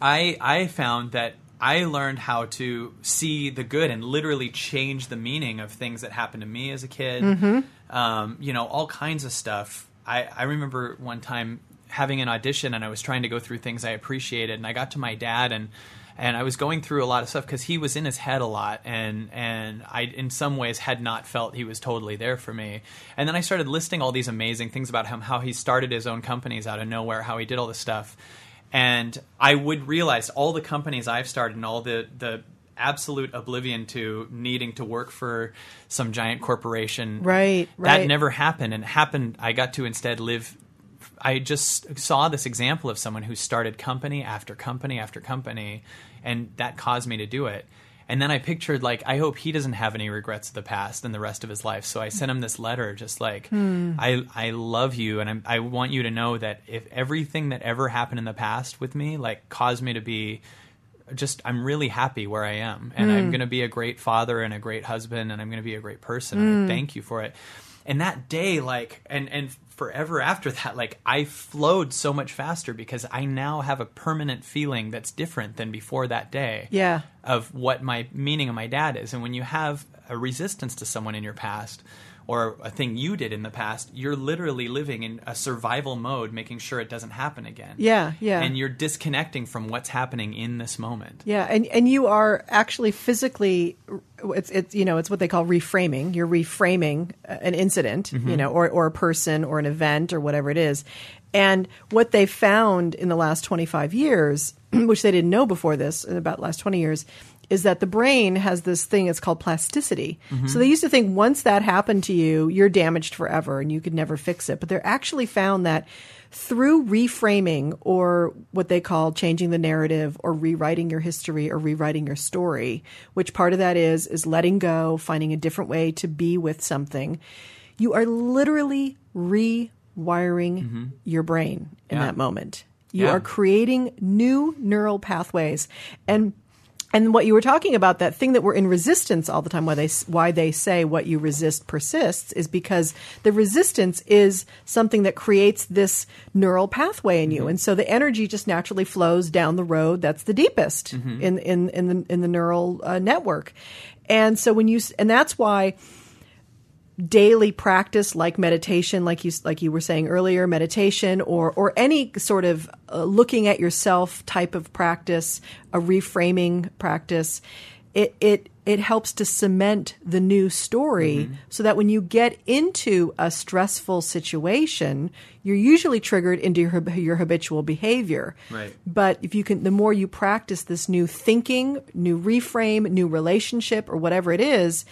I I found that I learned how to see the good and literally change the meaning of things that happened to me as a kid. Mm-hmm. Um, you know, all kinds of stuff. I, I remember one time having an audition and I was trying to go through things I appreciated, and I got to my dad and and I was going through a lot of stuff because he was in his head a lot, and and I in some ways had not felt he was totally there for me. And then I started listing all these amazing things about him, how he started his own companies out of nowhere, how he did all this stuff and I would realize all the companies I've started and all the the absolute oblivion to needing to work for some giant corporation. Right, That never happened, and happened. I got to instead live. I just saw this example of someone who started company after company after company, and that caused me to do it. And then I pictured like I hope he doesn't have any regrets of the past in the rest of his life. So I sent him this letter, just like hmm. I I love you, and I'm, I want you to know that if everything that ever happened in the past with me like caused me to be just I'm really happy where I am, and I'm hmm. going to be a great father and a great husband, and I'm going to be a great person. And I hmm. thank you for it. And that day, like, and and forever after that, like, I flowed so much faster because I now have a permanent feeling that's different than before that day. Yeah. Of what my meaning of my dad is, and when you have a resistance to someone in your past. Or a thing you did in the past, you're literally living in a survival mode, making sure it doesn't happen again. Yeah, yeah. And you're disconnecting from what's happening in this moment. Yeah, and and you are actually physically, it's it's you know it's what they call reframing. You're reframing uh, an incident, Mm-hmm. you know, or or a person or an event or whatever it is. And what they found in the last 25 years, which they didn't know before this, in about the last 20 years, is that the brain has this thing it's called plasticity. Mm-hmm. So they used to think once that happened to you, you're damaged forever and you could never fix it. But they're actually found that through reframing or what they call changing the narrative or rewriting your history or rewriting your story, which part of that is is letting go, finding a different way to be with something, you are literally rewiring your brain in Yeah. that moment. You Yeah. are creating new neural pathways and and what you were talking about that thing that we're in resistance all the time why they why they say what you resist persists is because the resistance is something that creates this neural pathway in you. And so the energy just naturally flows down the road that's the deepest in in in the in the neural uh, network. And so when you and that's why daily practice like meditation like you like you were saying earlier meditation or or any sort of uh, looking at yourself type of practice a reframing practice it it it helps to cement the new story so that when you get into a stressful situation you're usually triggered into your, your habitual behavior Right. but if you can the more you practice this new thinking new reframe new relationship or whatever it is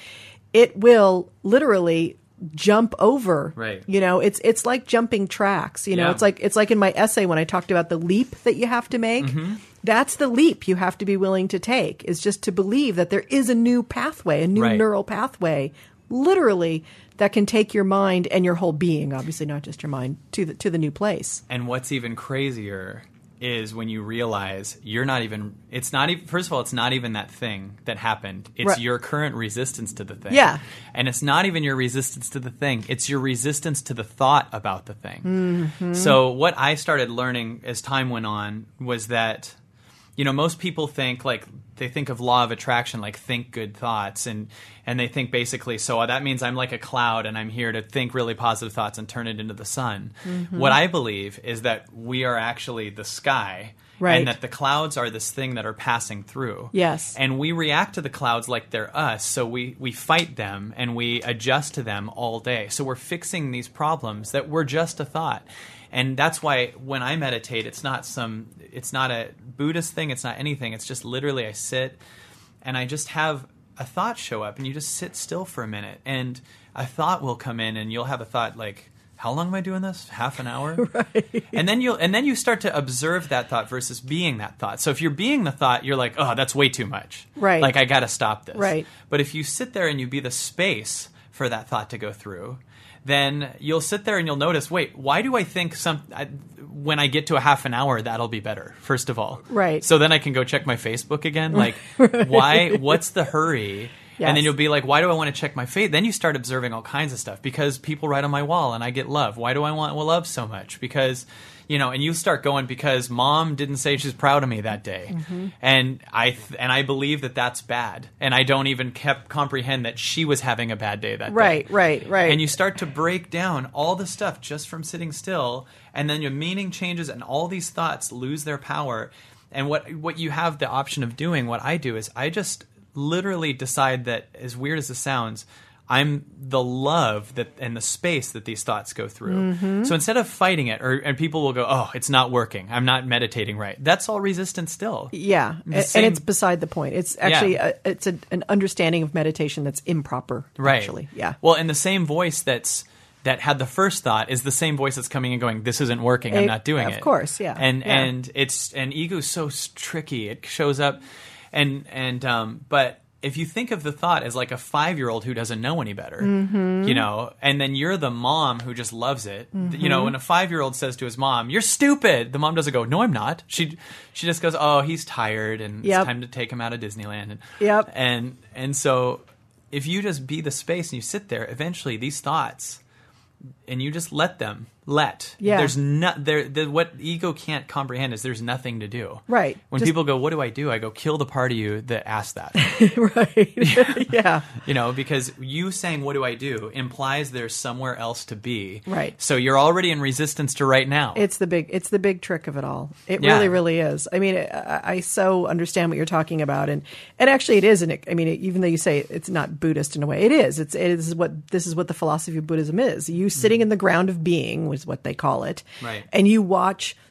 it will literally jump over Right. you know it's it's like jumping tracks you know Yeah. it's like it's like in my essay when i talked about the leap that you have to make Mm-hmm. that's the leap you have to be willing to take is just to believe that there is a new pathway a new Right. neural pathway literally that can take your mind and your whole being obviously not just your mind to the to the new place And what's even crazier is when you realize you're not even it's not even first of all it's not even that thing that happened it's Right. your current resistance to the thing Yeah. and it's not even your resistance to the thing it's your resistance to the thought about the thing Mm-hmm. so what i started learning as time went on was that you know most people think like they think of law of attraction like think good thoughts and and they think basically so that means i'm like a cloud and i'm here to think really positive thoughts and turn it into the sun Mm-hmm. what i believe is that we are actually the sky Right. and that the clouds are this thing that are passing through Yes. and we react to the clouds like they're us so we we fight them and we adjust to them all day so we're fixing these problems that were just a thought And that's why when I meditate, it's not some, it's not a Buddhist thing. It's not anything. It's just literally I sit and I just have a thought show up and you just sit still for a minute and a thought will come in and you'll have a thought like, how long am I doing this? Half an hour? right. And then you'll and then you start to observe that thought versus being that thought. So if you're being the thought, you're like, oh, that's way too much. Right. Like I gotta stop this. Right. But if you sit there and you be the space for that thought to go through, then you'll sit there and you'll notice, wait, why do I think some I, when I get to a half an hour that'll be better? First of all, Right. So then I can go check my Facebook again. Like, why? What's the hurry? Yes. And then you'll be like, why do I want to check my fate? Then you start observing all kinds of stuff because people write on my wall and I get love. Why do I want love so much? Because, you know, and you start going because mom didn't say she's proud of me that day. Mm-hmm. And I, th- and I believe that that's bad. And I don't even kept comprehend that she was having a bad day that Right, day. right, right. Right. And you start to break down all the stuff just from sitting still. And then your meaning changes and all these thoughts lose their power. And what, what you have the option of doing, what I do is I just literally decide that as weird as it sounds i'm the love that and the space that these thoughts go through Mm-hmm. so instead of fighting it or and people will go oh it's not working i'm not meditating right that's all resistance still Yeah, and, same- and it's beside the point. It's actually Yeah. a, it's a, an understanding of meditation that's improper. right Actually, yeah. well and the same voice that's that had the first thought is the same voice that's coming and going this isn't working i'm Eh, not doing of it of course, yeah, and yeah. and it's and ego's so tricky it shows up and and um but if you think of the thought as like a five year old who doesn't know any better, Mm-hmm. you know, and then you're the mom who just loves it. You know, when a five year old says to his mom, "You're stupid," the mom doesn't go, "No, I'm not." She she just goes, "Oh, he's tired, and Yep. it's time to take him out of Disneyland." And, Yep. And and so if you just be the space and you sit there, eventually these thoughts, and you just let them let. Yeah. There's not there. The, what ego can't comprehend is there's nothing to do. Right. When Just- people go, "What do I do?" I go, "Kill the part of you that asked that." right. yeah. you know, because you saying "What do I do?" implies there's somewhere else to be. Right. So you're already in resistance to right now. It's the big it's the big trick of it all. It Yeah. really really is. I mean, I, I so understand what you're talking about, and and actually it is. And I mean, even though you say it's not Buddhist in a way, it is. It's it is what this is what the philosophy of Buddhism is. You sitting mm. in the ground of being was what they call it, Right. And you watch.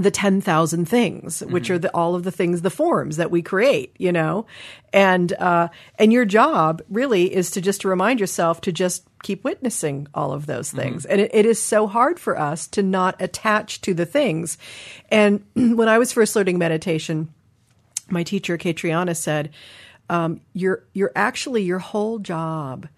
the 10,000 things, which are the, all of the things, the forms that we create, you know? And, uh, and your job really is to just to remind yourself to just keep witnessing all of those things. And it, it is so hard for us to not attach to the things. And when I was first learning meditation, my teacher, Caitriona, said, um, you're, you're actually, your whole job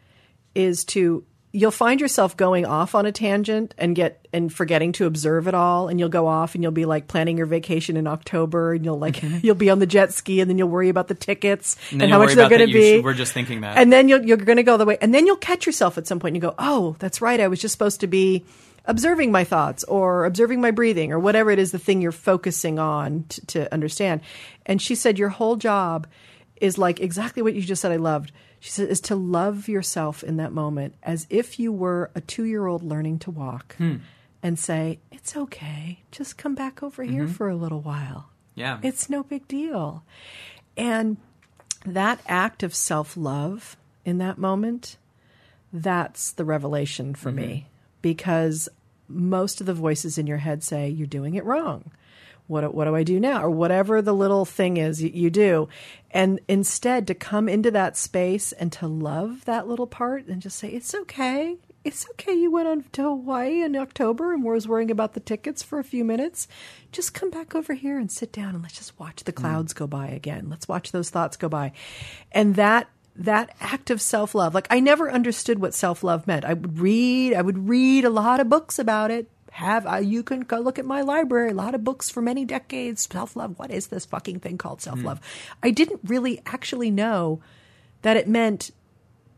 is to you'll find yourself going off on a tangent and get and forgetting to observe it all and you'll go off and you'll be like planning your vacation in October and you'll like mm-hmm. you'll be on the jet ski and then you'll worry about the tickets And and, how much they're going to be. should- we're just thinking that. And then you'll, you're going to go the way and then you'll catch yourself at some point and you go, "Oh, that's right. I was just supposed to be observing my thoughts or observing my breathing or whatever it is the thing you're focusing on t- to understand." And she said your whole job is like exactly what you just said I loved. She says, is to love yourself in that moment as if you were a 2-year-old learning to walk hmm. and say, "It's okay. Just come back over here mm-hmm. for a little while." yeah. It's no big deal. And that act of self love in that moment, that's the revelation for me mm-hmm. because most of the voices in your head say, You're doing it wrong. What, what do I do now? Or whatever the little thing is you, you do. And instead, to come into that space and to love that little part and just say, It's okay. It's okay. You went on to Hawaii in October and was worrying about the tickets for a few minutes. Just come back over here and sit down and let's just watch the mm. clouds go by again. Let's watch those thoughts go by. And that that act of self love, like I never understood what self love meant. I would read, I would read a lot of books about it. Have uh, you can go look at my library, a lot of books for many decades. Self love. What is this fucking thing called self love? Hmm. I didn't really actually know that it meant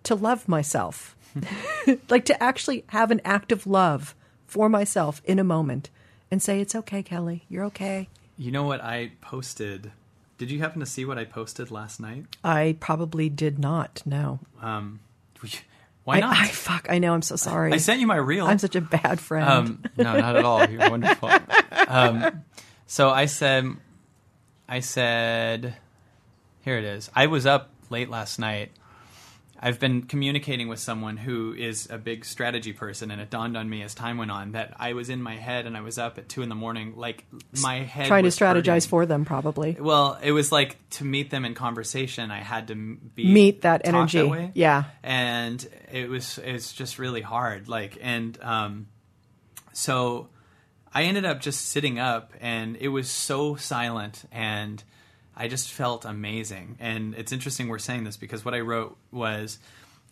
to love myself, hmm. like to actually have an act of love for myself in a moment and say, "It's okay, Kelly. You're okay." You know what I posted? Did you happen to see what I posted last night? I probably did not. No. Um, Why I, not? I fuck. I know. I'm so sorry. I sent you my reel. I'm such a bad friend. Um, no, not at all. You're wonderful. Um, so I said, I said, here it is. I was up late last night, I've been communicating with someone who is a big strategy person, and it dawned on me as time went on that I was in my head and I was up at two in the morning, like my head Trying to strategize hurting. for them, probably. Well, it was like to meet them in conversation. I had to be Meet that energy. way. Yeah. and it was it's just really hard. Like, and um, so I ended up just sitting up, and it was so silent, and I just felt amazing. And it's interesting we're saying this because what I wrote was.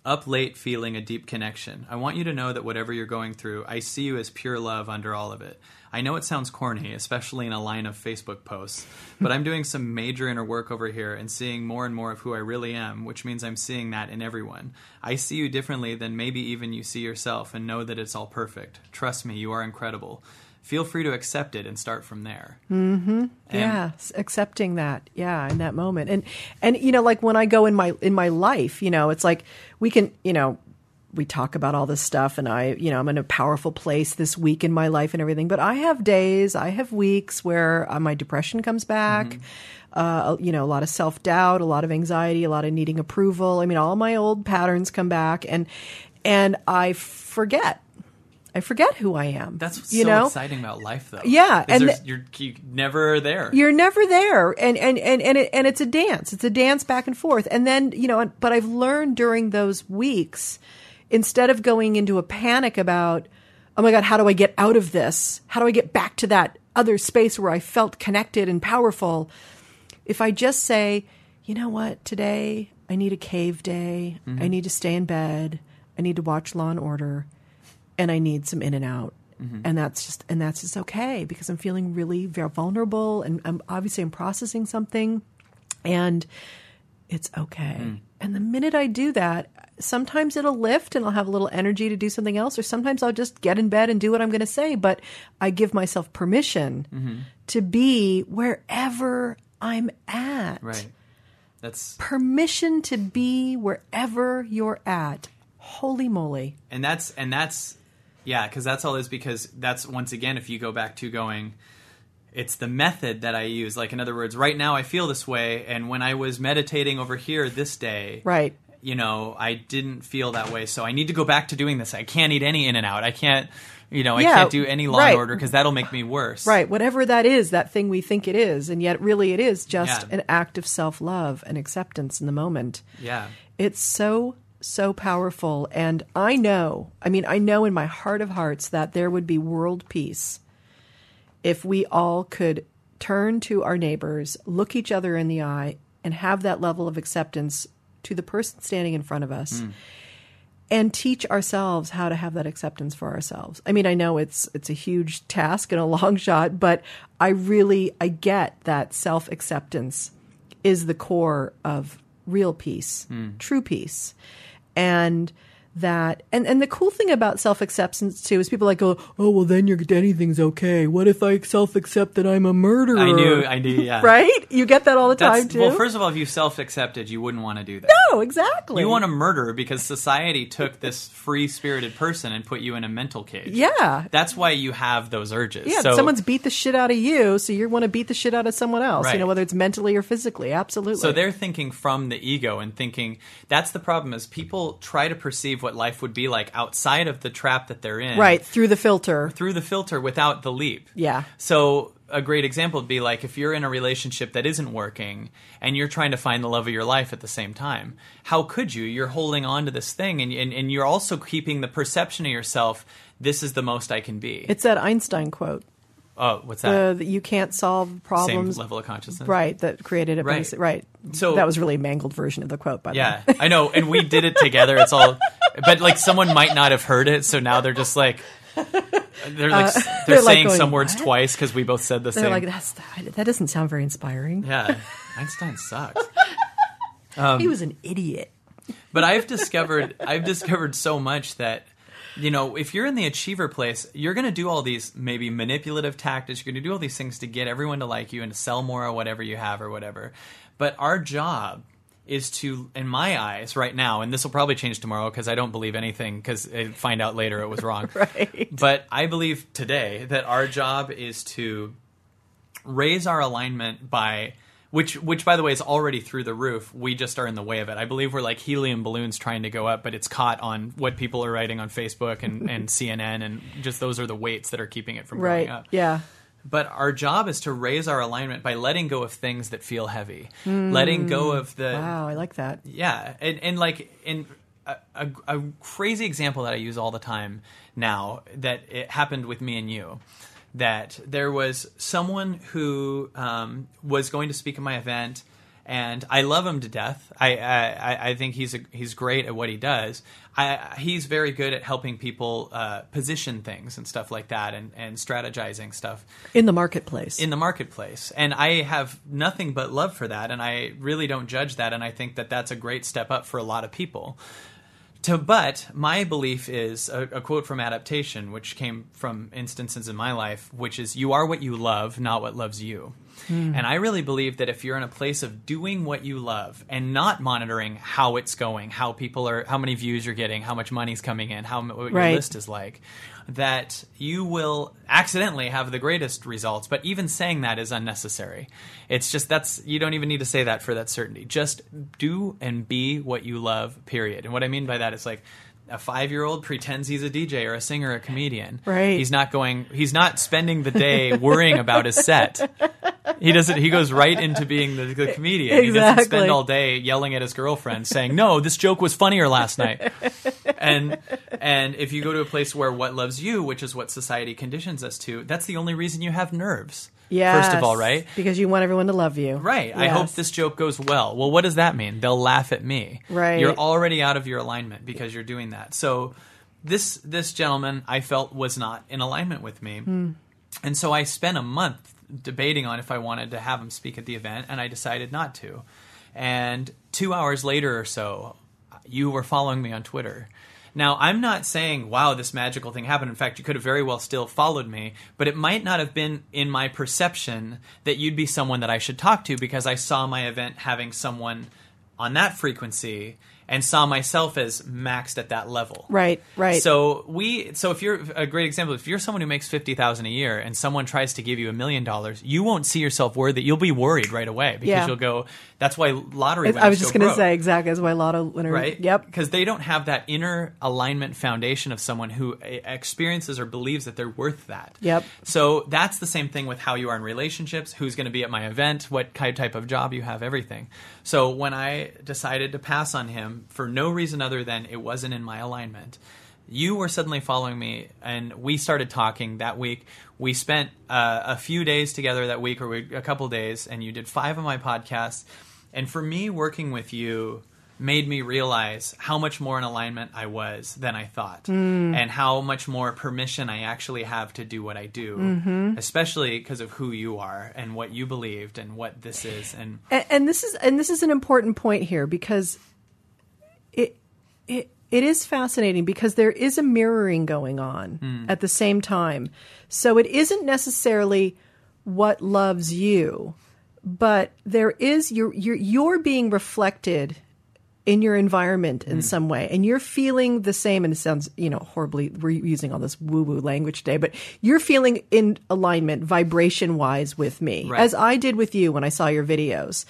Up late, feeling a deep connection. I want you to know that whatever you're going through, I see you as pure love under all of it. I know it sounds corny, especially in a line of Facebook posts, but I'm doing some major inner work over here and seeing more and more of who I really am, which means I'm seeing that in everyone. I see you differently than maybe even you see yourself and know that it's all perfect. Trust me, you are incredible. Feel free to accept it and start from there. Mm-hmm. yeah accepting that yeah in that moment and and you know like when i go in my in my life you know it's like we can you know we talk about all this stuff and i you know i'm in a powerful place this week in my life and everything but i have days i have weeks where uh, my depression comes back uh, you know a lot of self-doubt a lot of anxiety a lot of needing approval i mean all my old patterns come back and and i forget i forget who i am That's what's you so know? exciting about life, though. Yeah, and you're, you never there. you're never there and and and and, it, and it's a dance. It's a dance back and forth. And then you know but i've learned during those weeks instead of going into a panic about oh my god how do i get out of this? How do i get back to that other space where i felt connected and powerful? If i just say you know what? Today i need a cave day. I mm-hmm. need to stay in bed. I need to watch law and order and I need some in and out. Mm-hmm. And that's just and that's just okay because I'm feeling really very vulnerable and I'm obviously I'm processing something and it's okay. Mm. And the minute I do that, sometimes it'll lift and I'll have a little energy to do something else or sometimes I'll just get in bed and do what I'm going to say, but I give myself permission mm-hmm. to be wherever I'm at. Right. That's Permission to be wherever you're at. Holy moly. and that's and that's yeah because that's all is because that's once again if you go back to going it's the method that i use like in other words right now i feel this way and when i was meditating over here this day Right. you know i didn't feel that way so i need to go back to doing this i can't eat any in and out i can't you know i can't do any law right. and order because that'll make me worse Right, whatever that is, that thing we think it is, and yet really it is just Yeah. an act of self love and acceptance in the moment. yeah It's so, so powerful. And I know, I mean, I know in my heart of hearts that there would be world peace if we all could turn to our neighbors, look each other in the eye, and have that level of acceptance to the person standing in front of us. Hmm. And teach ourselves how to have that acceptance for ourselves. I mean, I know it's it's a huge task and a long shot, but I really I get that self acceptance is the core of real peace, hmm. true peace. And that and, and the cool thing about self acceptance too is people like go, Oh well then you're anything's okay. What if I self accept that I'm a murderer? i knew i knew yeah Right? You get that all the That's, time too. well first of all if you self-accepted you wouldn't want to do that no, exactly. You want to murder because society took this free spirited person and put you in a mental cage. Yeah. That's why you have those urges. Yeah, so, someone's beat the shit out of you, so you want to beat the shit out of someone else. You know, whether it's mentally or physically. Absolutely. so they're thinking from the ego and thinking that's the problem is people try to perceive what life would be like outside of the trap that they're in. right through the filter. Through the filter without the leap. Yeah. So a great example would be like if you're in a relationship that isn't working and you're trying to find the love of your life at the same time. How could you? You're holding on to this thing and, and, and you're also keeping the perception of yourself, this is the most I can be. It's that Einstein quote. Oh, what's Uh, that? that you can't solve problems. Same level of consciousness. Right, that created it. Right. Right. So- that was really a mangled version of the quote, by the Yeah, way. I know, and we did it together. It's all, but like someone might not have heard it, so now they're just like, they're like, they're, they're like saying going, some words "What?" twice because we both said the same. They're same. like, That's, that doesn't sound very inspiring. yeah, Einstein sucks. he was an idiot. But I've discovered, I've discovered so much that. You know, if you're in the achiever place, you're going to do all these maybe manipulative tactics. You're going to do all these things to get everyone to like you and to sell more or whatever you have or whatever. But our job is to, in my eyes, right now, and this will probably change tomorrow because I don't believe anything because I find out later it was wrong. Right. But I believe today that our job is to raise our alignment by which which by the way is already through the roof. We just are in the way of it. I believe we're like helium balloons trying to go up, but it's caught on what people are writing on Facebook and, and CNN, and just those are the weights that are keeping it from Right. going up. Yeah. But our job is to raise our alignment by letting go of things that feel heavy, mm. letting go of the Wow, I like that. yeah, and, and like in a, a, a crazy example that I use all the time now that it happened with me and you. That there was someone who um, was going to speak at my event, and I love him to death. I I, I think he's a, he's great at what he does. I, he's very good at helping people uh, position things and stuff like that, and, and strategizing stuff In the marketplace. in the marketplace and i have nothing but love for that and i really don't judge that and i think that that's a great step up for a lot of people to but my belief is a, a quote from adaptation which came from instances in my life which is you are what you love not what loves you hmm. and i really believe that if you're in a place of doing what you love and not monitoring how it's going how people are how many views you're getting how much money's coming in how what your Right. list is like that you will accidentally have the greatest results but even saying that is unnecessary it's just that's you don't even need to say that for that certainty just do and be what you love period and what i mean by that is like a five year old pretends he's a DJ or a singer or a comedian. Right. He's not going he's not spending the day worrying about his set. He doesn't he goes right into being the, the comedian. He doesn't spend all day yelling at his girlfriend saying, No, this joke was funnier last night and and if you go to a place where what loves you, which is what society conditions us to, that's the only reason you have nerves. Yes. First of all, right? Because you want everyone to love you. Right. I hope this joke goes well. Well, what does that mean? They'll laugh at me. Right. You're already out of your alignment because you're doing that. So this this gentleman I felt was not in alignment with me. Hmm. And so I spent a month debating on if I wanted to have him speak at the event and I decided not to. And 2 hours later or so, you were following me on Twitter. Now, I'm not saying, wow, this magical thing happened. In fact, you could have very well still followed me, but it might not have been in my perception that you'd be someone that I should talk to because I saw my event having someone on that frequency and saw myself as maxed at that level. Right, right. So we so if you're a great example, if you're someone who makes fifty thousand a year and someone tries to give you a million dollars, you won't see yourself worthy. You'll be worried right away because Yeah. you'll go. That's why lottery. I was just going to say exactly as why lotto winner. right? Yep. Because they don't have that inner alignment foundation of someone who uh, experiences or believes that they're worth that. Yep. So that's the same thing with how you are in relationships, who's going to be at my event, what type of job you have, everything. So when I decided to pass on him for no reason other than it wasn't in my alignment, you were suddenly following me, and we started talking that week. We spent uh, a few days together that week, or we, a couple days, and you did five of my podcasts. And for me, working with you made me realize how much more in alignment I was than I thought, and how much more permission I actually have to do what I do, especially because of who you are and what you believed and what this is. And and, and this is and this is an important point here because it it is fascinating because there is a mirroring going on hmm. at the same time. So it isn't necessarily what loves you, but there is you're you're you're being reflected in your environment in hmm. some way and you're feeling the same and it sounds you know horribly we're using all this woo woo language today but you're feeling in alignment vibration wise with me Right. as I did with you when I saw your videos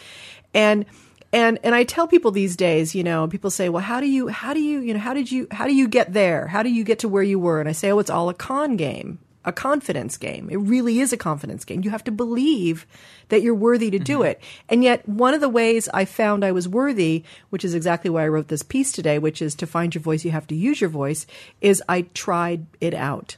and and and I tell people these days you know people say well how do you how do you you know how did you how do you get there how do you get to where you were and I say oh it's all a con game a confidence game. It really is a confidence game. You have to believe that you're worthy to do mm-hmm. it. And yet, one of the ways I found I was worthy, which is exactly why I wrote this piece today, which is to find your voice, you have to use your voice, is I tried it out.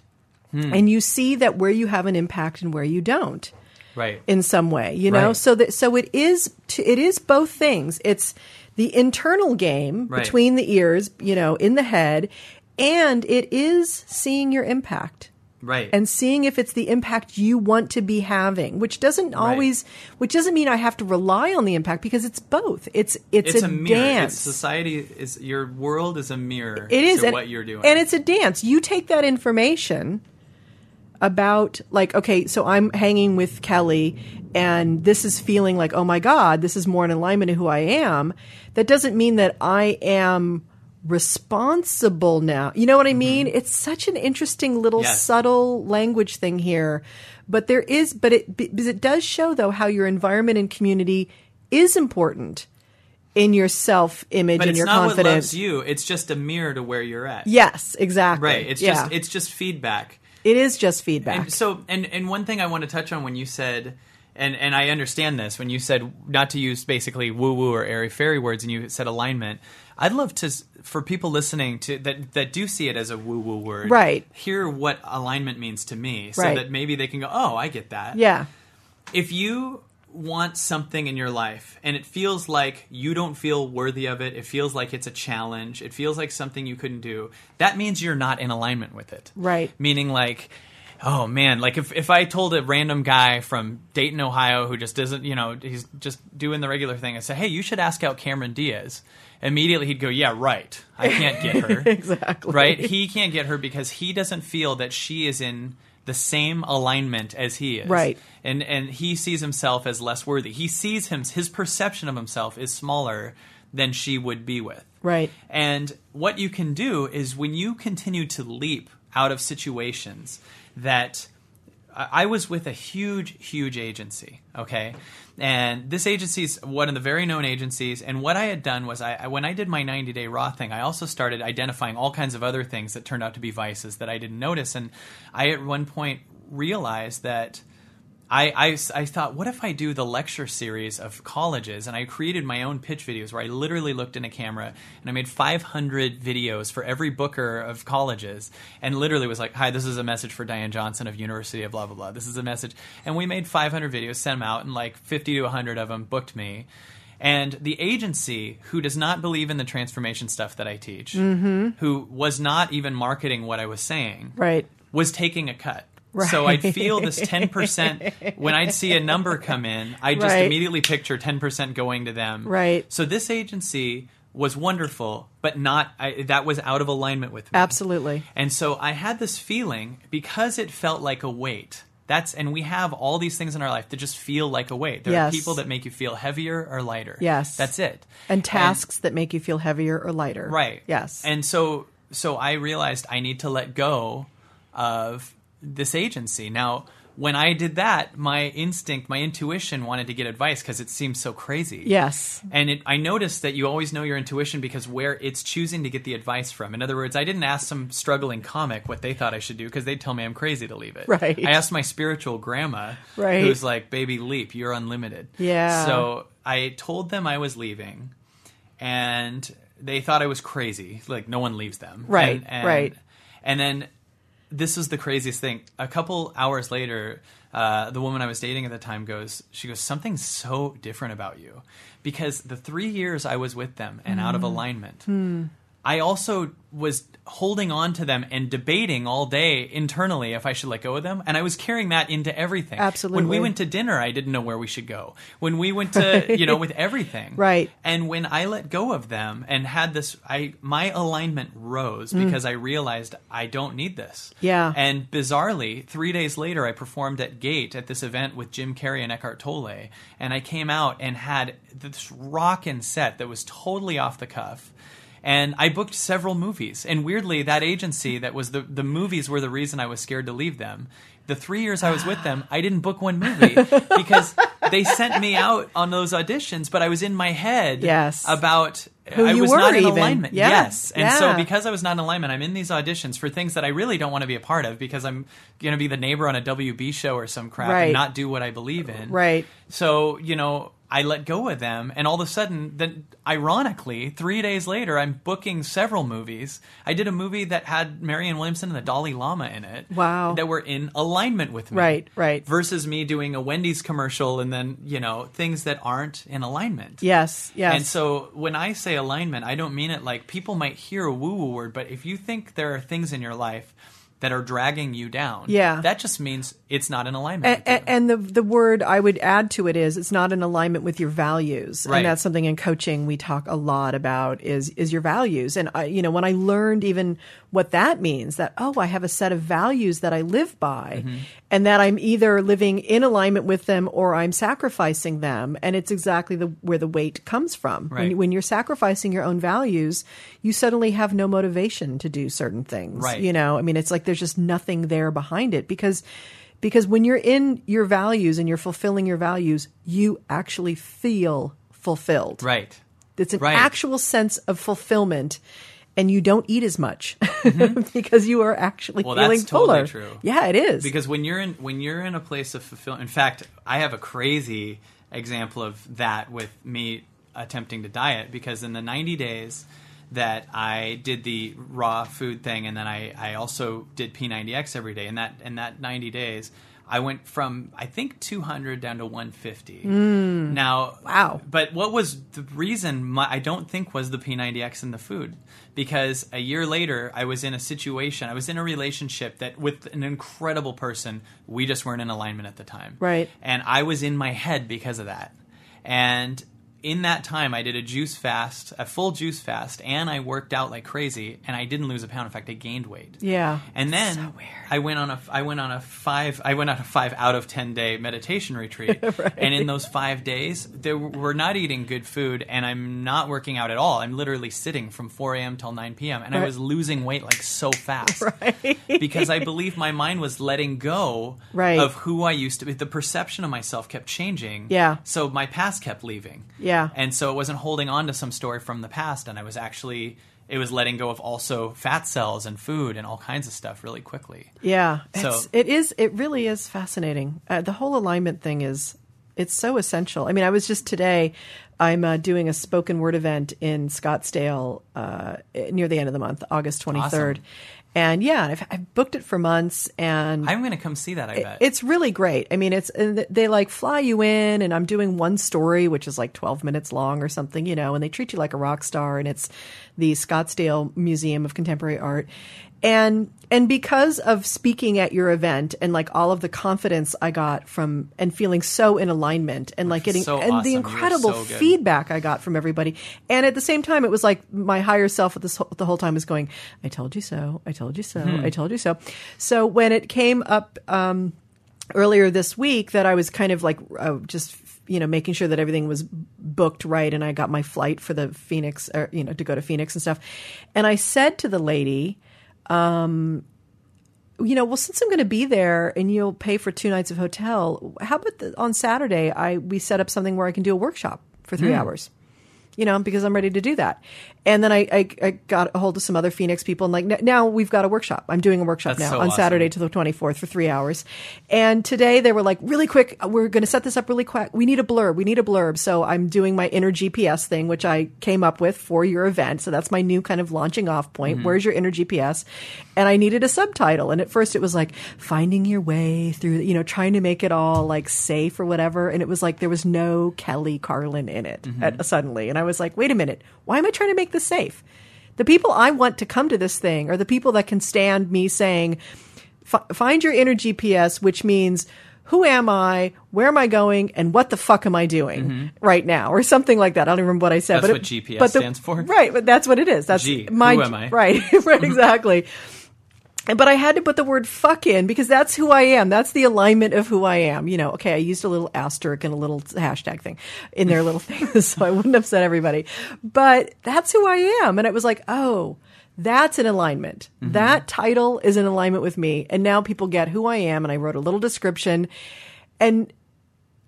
Hmm. And you see that where you have an impact and where you don't right, in some way, you know. Right. So that so it is t- it is both things. It's the internal game Right. between the ears, you know, in the head, and it is seeing your impact right, and seeing if it's the impact you want to be having, which doesn't always, which doesn't mean I have to rely on the impact because it's both. It's it's, it's a, a, dance. It's society is your world is a mirror. It is to and, what you're doing, and it's a dance. You take that information about like okay, so I'm hanging with Kelly, and this is feeling like oh my god, this is more in alignment to who I am. That doesn't mean that I am responsible now. You know what I mm-hmm. mean? It's such an interesting little Yes. subtle language thing here. But there is, but it, because it does show though how your environment and community is important in your self image and it's your not what confidence. loves you. It's just a mirror to where you're at. Yes, exactly. Right. It's yeah. just it's just feedback. It is just feedback. And so, and and one thing I want to touch on when you said, and and I understand this when you said not to use basically woo woo or airy fairy words, and you said alignment. I'd love to for people listening to that that do see it as a woo woo word, Right. Hear what alignment means to me, so Right. that maybe they can go, oh, I get that. yeah. If you want something in your life and it feels like you don't feel worthy of it, it feels like it's a challenge, it feels like something you couldn't do, that means you're not in alignment with it. Right. Meaning like oh man, like if if I told a random guy from Dayton, Ohio who just doesn't, you know, he's just doing the regular thing, I say, "Hey, you should ask out Cameron Diaz." Immediately he'd go, "Yeah, right. I can't get her." Exactly. Right? He can't get her because he doesn't feel that she is in the same alignment as he is. Right. And and he sees himself as less worthy. He sees him his perception of himself is smaller than she would be with. Right. And what you can do is when you continue to leap out of situations that I was with a huge, huge agency, okay? And this agency is one of the very known agencies. And what I had done was, I, I when I did my 90 day raw thing, I also started identifying all kinds of other things that turned out to be vices that I didn't notice. And I at one point realized that I, I, I thought, what if I do the lecture series of colleges? And I created my own pitch videos where I literally looked in a camera and I made 500 videos for every booker of colleges and literally was like, hi, this is a message for Diane Johnson of University of blah, blah, blah. This is a message. And we made 500 videos, sent them out, and like 50 to 100 of them booked me. And the agency, who does not believe in the transformation stuff that I teach, mm-hmm. who was not even marketing what I was saying, Right. was taking a cut. So I'd feel this 10% when I'd see a number come in, I just Right. immediately picture 10% going to them. Right. So this agency was wonderful, but not I, that was out of alignment with me. Absolutely. And so I had this feeling because it felt like a weight. That's and we have all these things in our life that just feel like a weight. There Yes. are people that make you feel heavier or lighter. Yes. That's it. And tasks that make you feel heavier or lighter. Right. Yes. And so so I realized I need to let go of this agency. Now, when I did that, my instinct, my intuition wanted to get advice because it seems so crazy. yes. And it, I noticed that you always know your intuition because where it's choosing to get the advice from. In other words, I didn't ask some struggling comic what they thought I should do because they'd tell me I'm crazy to leave it. Right. I asked my spiritual grandma, Right. who's like, "Baby, leap! You're unlimited." Yeah. So I told them I was leaving, and they thought I was crazy. Like no one leaves them. Right, And, and, right. And then this is the craziest thing. A couple hours later, uh, the woman I was dating at the time goes, she goes, something's so different about you, because the three years I was with them and out of Mm. alignment, Hmm. I also was holding on to them and debating all day internally if I should let go of them, and I was carrying that into everything. Absolutely. When we went to dinner, I didn't know where we should go. When we went to, you know, with everything, Right. and when I let go of them and had this, I my alignment rose because I realized I don't need this. Mm. Yeah. And bizarrely, three days later, I performed at Gate at this event with Jim Carrey and Eckhart Tolle, and I came out and had this rockin' set that was totally off the cuff. And I booked several movies. And weirdly, that agency that was the the movies were the reason I was scared to leave them. The three years I was with them, I didn't book one movie because they sent me out on those auditions, but I was in my head Yes. about Who I you was were not in even. alignment. Yeah. Yes. And so because I was not in alignment, I'm in these auditions for things that I really don't want to be a part of because I'm going to be the neighbor on a WB show or some crap Right. and not do what I believe in. Right. So, you know, I let go of them and all of a sudden then ironically, 3 days later I'm booking several movies. I did a movie that had Marianne Williamson and the Dalai Lama in it. Wow. That were in alignment with me. Right, right. Versus me doing a Wendy's commercial and then, you know, things that aren't in alignment. Yes. Yes. And so when I say alignment, I don't mean it like people might hear a woo woo word, but if you think there are things in your life that are dragging you down, Yeah. that just means it's not in alignment. and, and the the word I would add to it is it's not in alignment with your values, Right. and that's something in coaching we talk a lot about is is your values. And I, you know, when I learned even what that means, that oh, I have a set of values that I live by, Mm-hmm. and that I'm either living in alignment with them or I'm sacrificing them, and it's exactly the where the weight comes from. When, when you're sacrificing your own values, you suddenly have no motivation to do certain things. Right. You know, I mean, it's like there's just nothing there behind it because because when you're in your values and you're fulfilling your values, you actually feel fulfilled. right. It's an Right. actual sense of fulfillment. And you don't eat as much because you are actually Mm-hmm. Well, feeling that's totally fuller. true. Yeah, it is. because when you're in when you're in a place of fulfillment in fact i have a crazy example of that with me attempting to diet because in the 90 days that i did the raw food thing and then i, I also did p90x every day and that in that 90 days i went from i think 200 down to 150 hmm. now Wow. but what was the reason my, I don't think was the P90X in the food. Because a year later I was in a situation I was in a relationship that with an incredible person we just weren't in alignment at the time. Right. and I was in my head because of that. And in that time I did a juice fast a full juice fast and I worked out like crazy and I didn't lose a pound in fact I gained weight yeah. and then I went on a I went on a five I went on a five out of ten day meditation retreat. And in those five days, there we're not eating good food, and I'm not working out at all. I'm literally sitting from 4 a.m. till 9 p.m. and I was losing weight like so fast right. because I believe my mind was letting go Right. of who I used to be. The perception of myself kept changing. Yeah. So my past kept leaving. Yeah. And so it wasn't holding on to some story from the past, and I was actually. It was letting go of also fat cells and food and all kinds of stuff really quickly. Yeah, So- it's, it is. It really is fascinating. Uh, the whole alignment thing is it's so essential. I mean, I was just today. I'm uh, doing a spoken word event in Scottsdale uh, near the end of the month, August 23rd, Awesome. And yeah, I've, I've booked it for months, and I'm going to come see that. I bet it's really great. I mean, it's they like fly you in, and I'm doing one story, which is like 12 minutes long or something, you know, and they treat you like a rock star, and it's the Scottsdale Museum of Contemporary Art, and and because of speaking at your event and like all of the confidence I got from and feeling so in alignment and like getting So and awesome. the incredible so feedback I got from everybody, and at the same time, it was like my higher self at this whole, the whole time was going, "I told you so, I told you so, Hmm. I told you so." So when it came up. um earlier this week that I was kind of like uh, just you know making sure that everything was booked right and I got my flight for the Phoenix or you know to go to Phoenix and stuff and I said to the lady um you know well since I'm going to be there and you'll pay for two nights of hotel how about the, on Saturday I we set up something where I can do a workshop for 3 hours you know, because I'm ready to do that. And then I, I, I got a hold of some other Phoenix people and like now we've got a workshop. I'm doing a workshop That's now so on awesome. Saturday to the 24th for three hours. And today they were like, really quick, we're going to set this up really quick. We need a blurb. We need a blurb. So I'm doing my inner GPS thing, which I came up with for your event. So that's my new kind of launching off point. Mm-hmm. Where's your inner GPS? And I needed a subtitle. And at first it was like finding your way through, you know, trying to make it all like safe or whatever. And it was like there was no Kelly Carlin in it Mm-hmm. at, suddenly. And I was like, wait a minute, why am I trying to make this safe? The people I want to come to this thing are the people that can stand me saying, "Fi- find your inner GPS, which means who am I, where am I going, and what the fuck am I doing right now, or something like that. I don't remember what I said. Mm-hmm. That's but what it- GPS but the- stands for? right? But that's what it is. That's G, my who am I? right, right, exactly. But I had to put the word fuck in because that's who I am. That's the alignment of who I am. You know, okay, I used a little asterisk and a little hashtag thing in their little thing so I wouldn't upset everybody. But that's who I am. And it was like, oh, that's an alignment. Mm-hmm. That title is in alignment with me. And now people get who I am. And I wrote a little description. And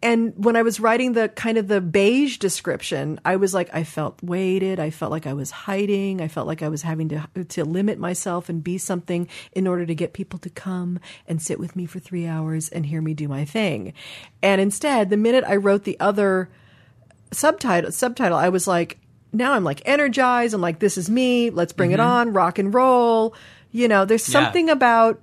and when I was writing the kind of the beige description, I was like, I felt weighted. I felt like I was hiding. I felt like I was having to to limit myself and be something in order to get people to come and sit with me for three hours and hear me do my thing. And instead, the minute I wrote the other subtitle subtitle, I was like, now I'm like energized. I'm like, this is me. Let's bring it mm-hmm. on. Rock and roll. You know, there's Yeah. something about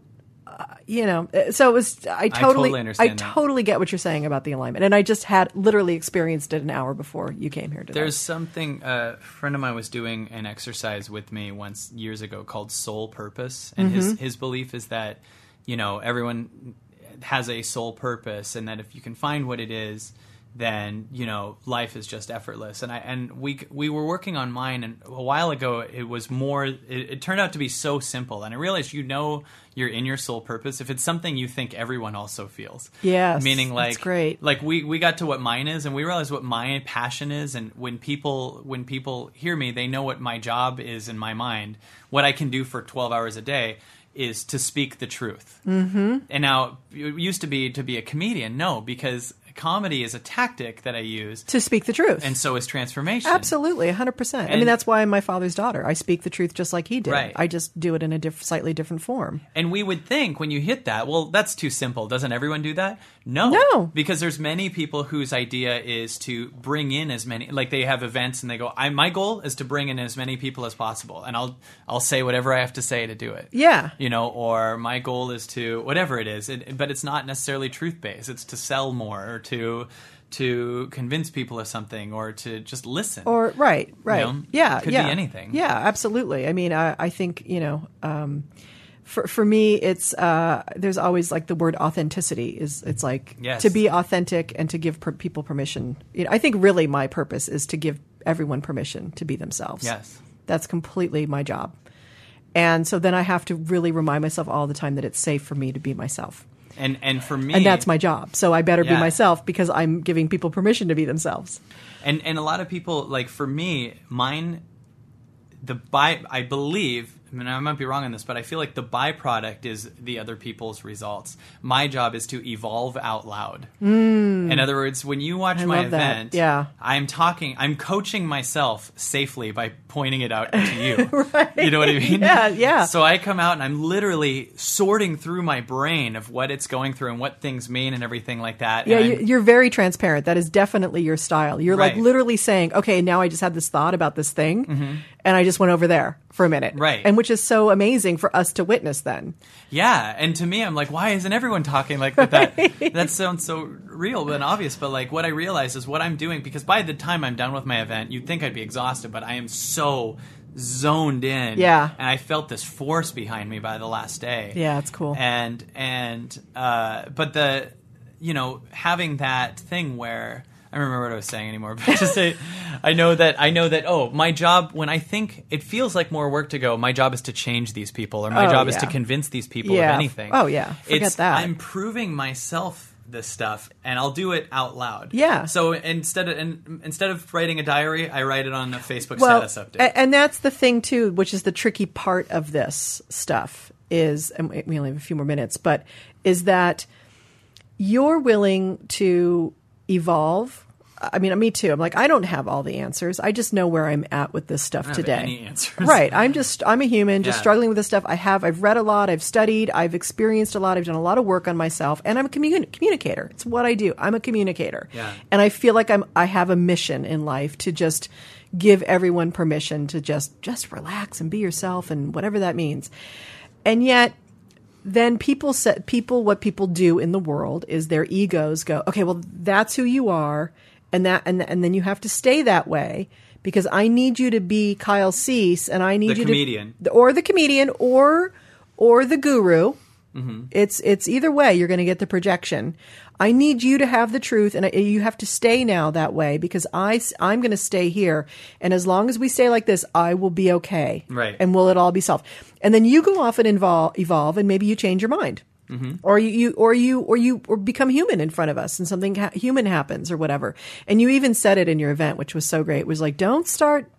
you know, uh, so it was. I totally, totally understand I totally get what you're saying about the alignment, and I just had literally experienced it an hour before you came here today. There's something uh, a friend of mine was doing an exercise with me once years ago called soul purpose, and his his belief is that you know everyone has a soul purpose, and that if you can find what it is, then you know life is just effortless. And I and we we were working on mine, and a while ago it was more. It, it turned out to be so simple, and I realized you know you're in your soul purpose if it's something you think everyone also feels. yeah meaning like great. like we we got to what mine is and we realized what my passion is and when people when people hear me they know what my job is in my mind what i can do for 12 hours a day is to speak the truth mm-hmm. and now it used to be to be a comedian no because comedy is a tactic that i use to speak the truth, and so is transformation absolutely, hundred percent. I mean, that's why I'm my father's daughter. I speak the truth just like he did. Right. I just do it in a diff- slightly different form. And we would think when you hit that, well, that's too simple. Doesn't everyone do that? No. No. Because there's many people whose idea is to bring in as many like they have events and they go, I my goal is to bring in as many people as possible and I'll I'll say whatever I have to say to do it. Yeah. You know, or my goal is to whatever it is. It, but it's not necessarily truth based. It's to sell more or to to convince people of something or to just listen. Or right, right, know, yeah, could be yeah. anything. Yeah, absolutely. I mean, I, I think you know, um, for for me, it's uh, there's always like the word authenticity is it's like Yes. to be authentic and to give per- people permission. You know, I think really my purpose is to give everyone permission to be themselves. Yes. that's completely my job. And so then I have to really remind myself all the time that it's safe for me to be myself. and and for me And that's my job. So I better be myself because I'm giving people permission to be themselves. and and a lot of people like for me mine the by i believe I mean, I might be wrong on this, but I feel like the byproduct is the other people's results. My job is to evolve out loud. Mm. In other words, when you watch. I my that. event, Yeah. I'm talking, I'm coaching myself safely by pointing it out to you. You know what I mean? Yeah, yeah. So I come out and I'm literally sorting through my brain of what it's going through and what things mean and everything like that. Yeah, And you, I'm- you're very transparent. That is definitely your style. You're like literally saying, "Okay, now I just had this thought about this thing, mm-hmm. And I just went over there for a minute." Right. and which is so amazing for us to witness. Then, Yeah, and to me, I'm like, why isn't everyone talking like that? That, that sounds so real and obvious, but like what I realize is what I'm doing because by the time I'm done with my event, you'd think I'd be exhausted, but I am so zoned in. Yeah. and I felt this force behind me by the last day. Yeah, it's cool. And and uh, but the you know having that thing where. I don't remember what I was saying anymore, but just say, I know that I know that. Oh, my job. When I think it feels like more work to go, my job is to change these people, or my Oh, job is to convince these people Yeah. of anything. Oh, yeah. Forget it's, that. I'm proving myself this stuff, and I'll do it out loud. Yeah. So instead of instead of writing a diary, I write it on a Facebook well, status update. and that's the thing too, which is the tricky part of this stuff is, and we only have a few more minutes, but is that you're willing to evolve. I mean, me too. I'm like, I don't have all the answers. I just know where I'm at with this stuff today. Right. I'm just, I'm a human, just Yeah. struggling with this stuff. I have, I've read a lot, I've studied, I've experienced a lot, I've done a lot of work on myself, and I'm a communi- communicator. It's what I do. I'm a communicator. Yeah. And I feel like I'm, I have a mission in life to just give everyone permission to just, just relax and be yourself and whatever that means. And yet, then people set people what people do in the world is their egos go okay well that's who you are and that and, and then you have to stay that way because I need you to be Kyle Cease and I need The you comedian. to or the comedian or or the guru Mm-hmm. it's it's either way you're going to get the projection I need you to have the truth and I, you have to stay now that way because I I'm going to stay here and as long as we stay like this I will be okay Right. and will it all be solved? And then you go off and involve, evolve, and maybe you change your mind, mm-hmm. or you, you, or you, or you, or become human in front of us, and something ha- human happens, or whatever. And you even said it in your event, which was so great. It was like, don't start,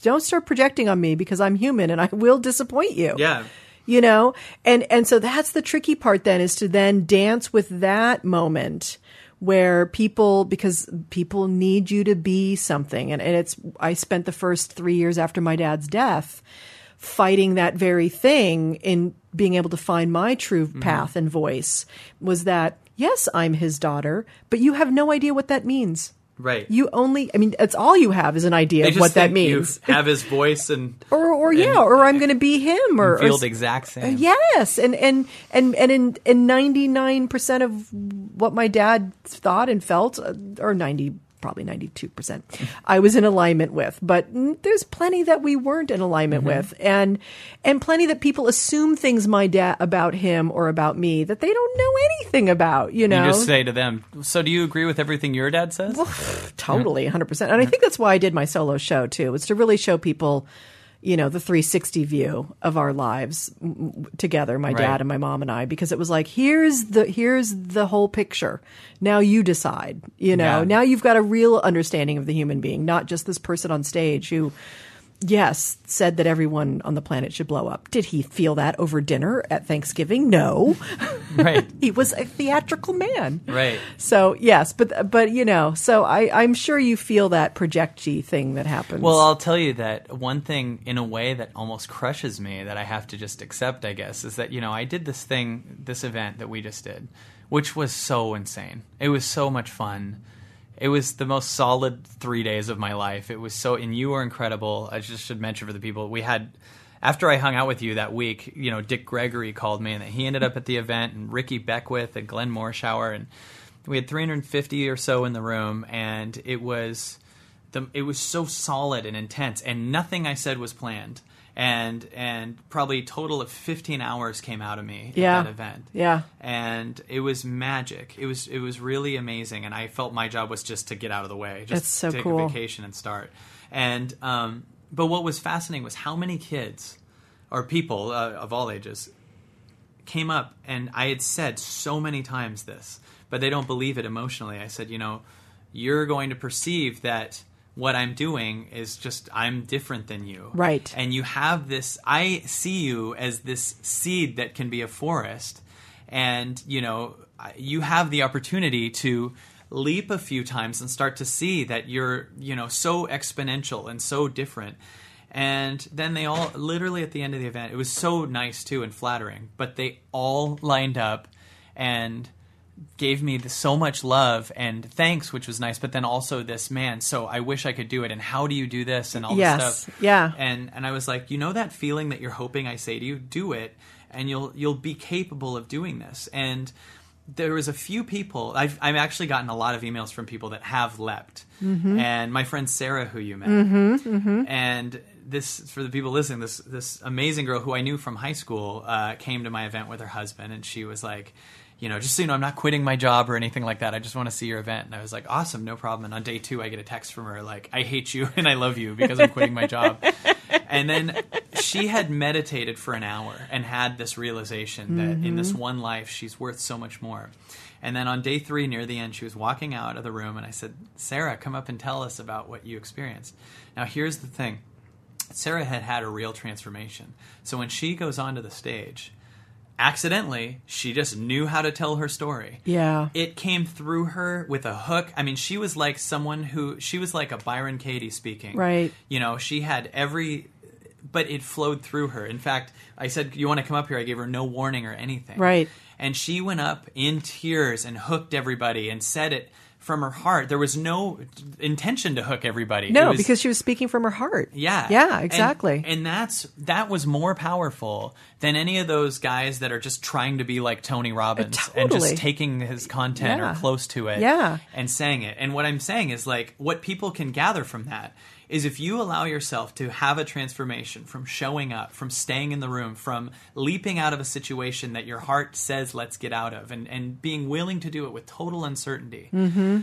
don't start projecting on me because I'm human and I will disappoint you yeah. You know? And and so that's the tricky part then is to then dance with that moment where people because people need you to be something. And, and it's i spent the first three years after my dad's death fighting that very thing in being able to find my true mm-hmm. path and voice was that yes i'm his daughter but you have no idea what that means Right. you only i mean it's all you have is an idea of what that means have his voice and or or or yeah, or I'm going to be him, or, feel the exact same. Yes, and and and and in in ninety nine percent of what my dad thought and felt, uh, or ninety probably ninety two percent, I was in alignment with. But there's plenty that we weren't in alignment Mm-hmm. with, and and plenty that people assume things my dad about him or about me that they don't know anything about. You know, You just say to them, "So, do you agree with everything your dad says?" totally 100% and i think that's why i did my solo show too was to really show people you know the 360 view of our lives together my Right. dad and my mom and i because it was like here's the here's the whole picture now you decide you know Yeah. now you've got a real understanding of the human being not just this person on stage who yes said that everyone on the planet should blow up did he feel that over dinner at thanksgiving no right, he was a theatrical man right. so yes, but but you know, so I I'm sure you feel that projecty thing that happens. Well, I'll tell you that one thing in a way that almost crushes me that I have to just accept, I guess, is that, you know, I did this thing, this event that we just did, which was so insane. It was so much fun. It was the most solid three days of my life. It was so, and you were incredible. I just should mention for the people, we had, after I hung out with you that week, you know, Dick Gregory called me and he ended up at the event and Ricky Beckwith and Glenn Morshower and we had 350 or so in the room and it was the, it was so solid and intense and nothing I said was planned and and probably a total of 15 hours came out of me Yeah. at that event Yeah. and it was magic it was it was really amazing and I felt my job was just to get out of the way just That's so take cool. a vacation and start and um but what was fascinating was how many kids or people uh, of all ages came up and I had said so many times this, but they don't believe it emotionally. I said, you know, you're going to perceive that what I'm doing is just I'm different than you. Right. And you have this I see you as this seed that can be a forest and, you know, you have the opportunity to leap a few times and start to see that you're, you know, so exponential and so different. And then they all, literally at the end of the event, it was so nice too and flattering, but they all lined up and gave me the, so much love and thanks, which was nice. But then also this man, so I wish I could do it. And how do you do this? And all Yes. this stuff. Yeah. And and I was like, you know that feeling that you're hoping I say to you, do it, and you'll you'll be capable of doing this. And there was a few people. I've I've actually gotten a lot of emails from people that have leapt, Mm-hmm. and my friend Sarah, who you met, and this for the people listening, this this amazing girl who I knew from high school uh, came to my event with her husband, and she was like. You know, just so you know, I'm not quitting my job or anything like that. I just want to see your event. And I was like, awesome, no problem. And on day two, I get a text from her like, I hate you and I love you because I'm quitting my job. And then she had meditated for an hour and had this realization that in this mm-hmm. one life, she's worth so much more. And then on day three, near the end, she was walking out of the room, and I said, Sarah, come up and tell us about what you experienced. Now, here's the thing Sarah had had a real transformation. So when she goes onto the stage, accidentally, she just knew how to tell her story. Yeah. It came through her with a hook. I mean, she was like someone who, she was like a Byron Katie speaking. Right. You know, she had every, but it flowed through her. In fact, I said, You want to come up here? I gave her no warning or anything. Right. And she went up in tears and hooked everybody and said it from her heart. There was no intention to hook everybody. No, was- because she was speaking from her heart. yeah. Yeah, exactly. And, that's that was more powerful than any of those guys that are just trying to be like Tony Robbins and totally. just taking his content Yeah. or close to it Yeah. and saying it. And what I'm saying is like what people can gather from that is if you allow yourself to have a transformation from showing up, from staying in the room, from leaping out of a situation that your heart says let's get out of and, and being willing to do it with total uncertainty mm-hmm.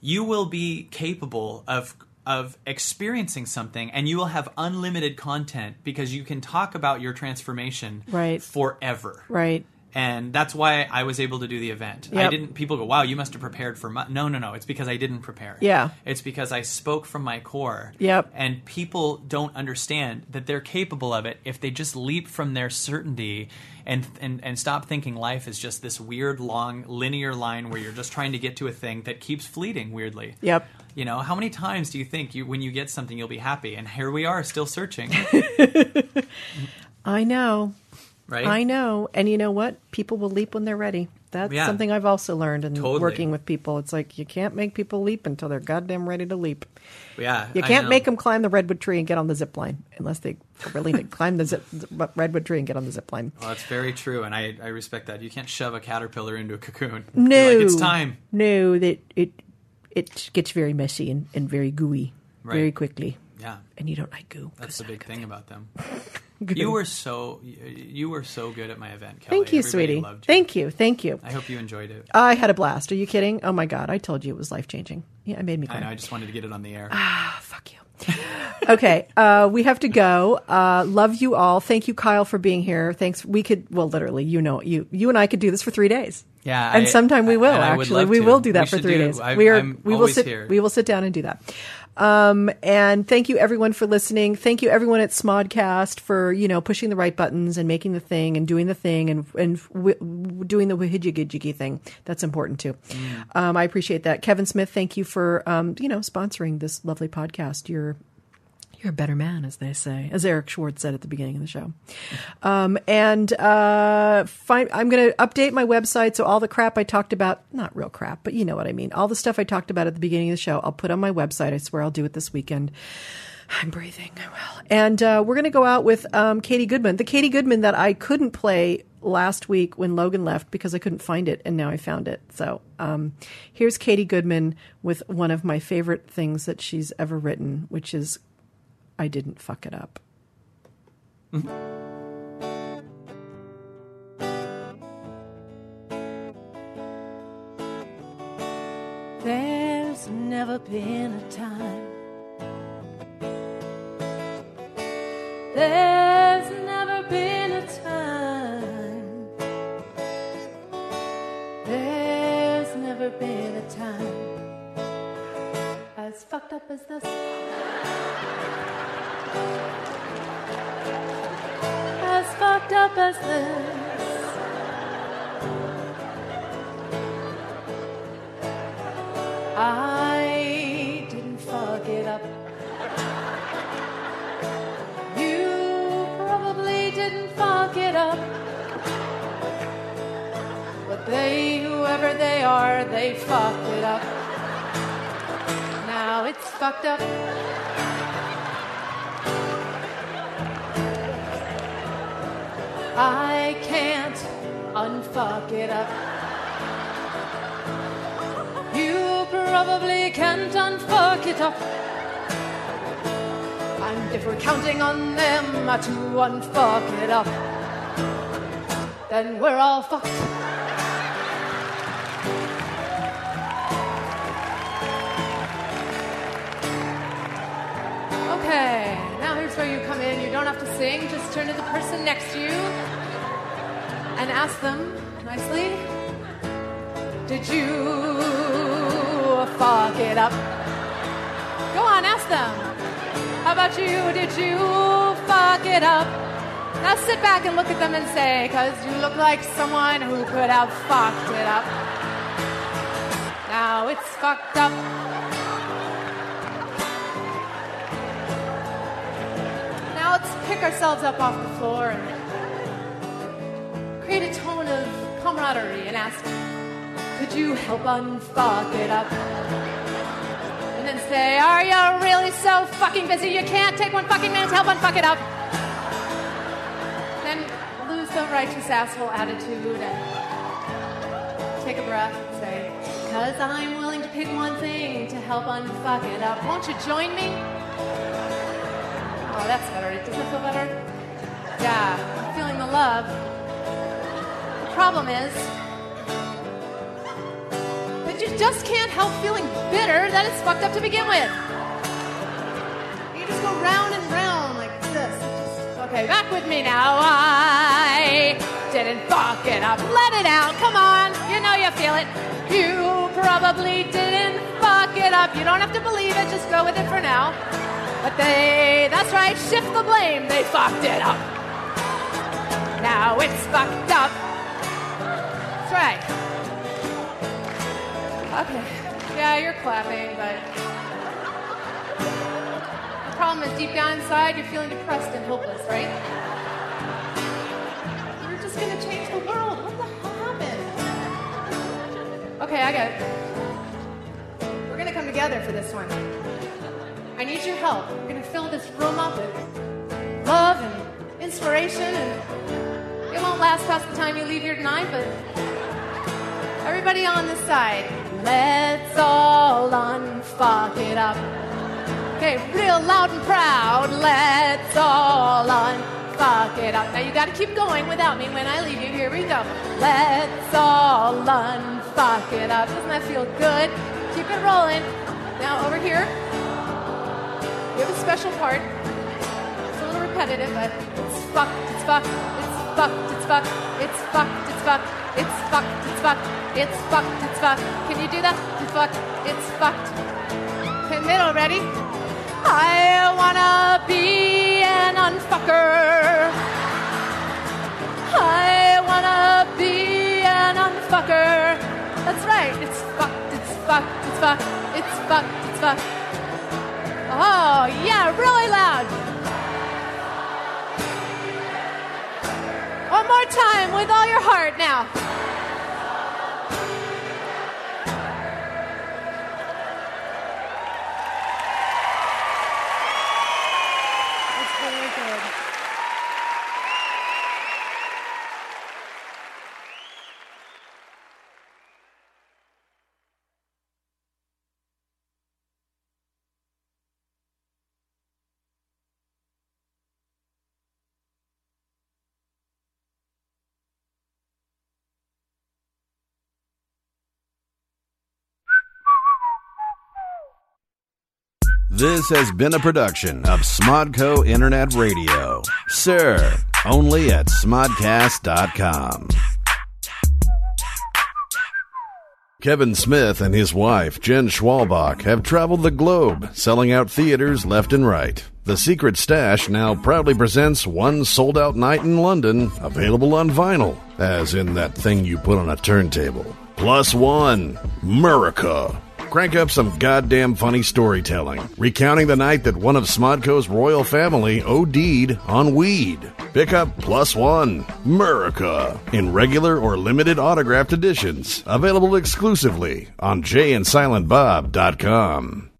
you will be capable of of experiencing something and you will have unlimited content because you can talk about your transformation Right. forever Right. And that's why I was able to do the event. I didn't. People go, "Wow, you must have prepared for." Mo-. No, no, no. It's because I didn't prepare. Yeah. It's because I spoke from my core. Yep. And people don't understand that they're capable of it if they just leap from their certainty and and and stop thinking life is just this weird, long, linear line where you're just trying to get to a thing that keeps fleeting weirdly. Yep. You know, how many times do you think you when you get something you'll be happy? And here we are, still searching. I know. Right. I know. And you know what? People will leap when they're ready. That's Yeah. something I've also learned in Totally. working with people. It's like you can't make people leap until they're goddamn ready to leap. Yeah, You can't make them climb the redwood tree and get on the zip line unless they to climb the zip, redwood tree and get on the zip line. Well, that's very true, and I, I respect that. You can't shove a caterpillar into a cocoon. No, like, it's time. No, that it it gets very messy and, and very gooey very quickly, Yeah, and you don't like goo. that's the big thing about them. Good. You were so you were so good at my event, Kelly. Thank you, Everybody sweetie. loved you. Thank you, thank you. I hope you enjoyed it. I had a blast. Are you kidding? Oh my god! I told you it was life changing. Yeah, it made me cry. I know. I just wanted to get it on the air. Ah, fuck you. okay, uh, we have to go. Uh, love you all. Thank you, Kyle, for being here. Thanks. We could, well, literally, you know, you you and I could do this for three days. Yeah, and I- sometime we will. I Actually, we to. will do that We for three do- days. I- we are. I'm we will sit. here. We will sit down and do that. Um, and thank you everyone for listening. Thank you everyone at Smodcast for you know pushing the right buttons and making the thing and doing the thing and and w- w- doing the wahijiggy jiggy thing. That's important too. Mm. Um, I appreciate that. Kevin Smith, thank you for um, you know sponsoring this lovely podcast. You're you're a better man, as they say, as Eric Schwartz said at the beginning of the show. Um, and uh, fi- I'm going to update my website. So all the crap I talked about, not real crap, but you know what I mean. All the stuff I talked about at the beginning of the show, I'll put on my website. I swear I'll do it this weekend. I'm breathing. I will. And uh, we're going to go out with um, Katie Goodman, the Katie Goodman that I couldn't play last week when Logan left because I couldn't find it, and now I found it. So um, here's Katie Goodman with one of my favorite things that she's ever written, which is I didn't fuck it up. There's never been a time. There's never been a time. There's never been a time fucked up as this. As fucked up as this. I didn't fuck it up. You probably didn't fuck it up. But they, whoever they are, they fucked it up. Fucked up. I can't unfuck it up. You probably can't unfuck it up. And if we're counting on them to unfuck it up, then we're all fucked. Okay, now here's where you come in. You don't have to sing, just turn to the person next to you and ask them nicely Did you fuck it up? Go on, ask them. How about you? Did you fuck it up? Now sit back and look at them and say, because you look like someone who could have fucked it up. Now it's fucked up. Pick ourselves up off the floor and create a tone of camaraderie and ask, could you help unfuck it up? And then say, are you really so fucking busy you can't take one fucking minute to help unfuck it up? Then lose the righteous asshole attitude and take a breath and say, because I'm willing to pick one thing to help unfuck it up. Won't you join me? Oh, that's better. Doesn't it feel better? Yeah, I'm feeling the love. The problem is that you just can't help feeling bitter that it's fucked up to begin with. You just go round and round like this. Okay, back with me now. I didn't fuck it up. Let it out. Come on. You know you feel it. You probably didn't fuck it up. You don't have to believe it. Just go with it for now. But they, that's right, shift the blame. They fucked it up. Now it's fucked up. That's right. Okay. Yeah, you're clapping, but. The problem is deep down inside, you're feeling depressed and hopeless, right? You're just gonna change the world. What the hell happened? Okay, I got it. We're gonna come together for this one. I need your help. We're gonna fill this room up with love and inspiration, and it won't last past the time you leave here tonight, but everybody on this side, let's all unfuck it up. Okay, real loud and proud. Let's all unfuck it up. Now you got to keep going without me when I leave you. Here we go. Let's all unfuck it up. Doesn't that feel good? Keep it rolling. Now over here, we have a special part. It's a little repetitive, but it's fucked. It's fucked. It's fucked. It's fucked. It's fucked. It's fucked. It's fucked. It's fucked. It's fucked. It's fucked. Can you do that? It's fucked. It's fucked. Okay, middle, ready? I wanna be an unfucker. I wanna be an unfucker. That's right. It's fucked. It's fucked. It's fucked. It's fucked. It's fucked. Oh yeah, really loud. One more time with all your heart now. This has been a production of Smodco Internet Radio. Sir, only at smodcast.com. Kevin Smith and his wife, Jen Schwalbach, have traveled the globe, selling out theaters left and right. The Secret Stash now proudly presents one sold out night in London, available on vinyl, as in that thing you put on a turntable. Plus one, Murica. Crank up some goddamn funny storytelling, recounting the night that one of Smodco's royal family OD'd on weed. Pick up Plus One, Murica, in regular or limited autographed editions, available exclusively on jayandsilentbob.com.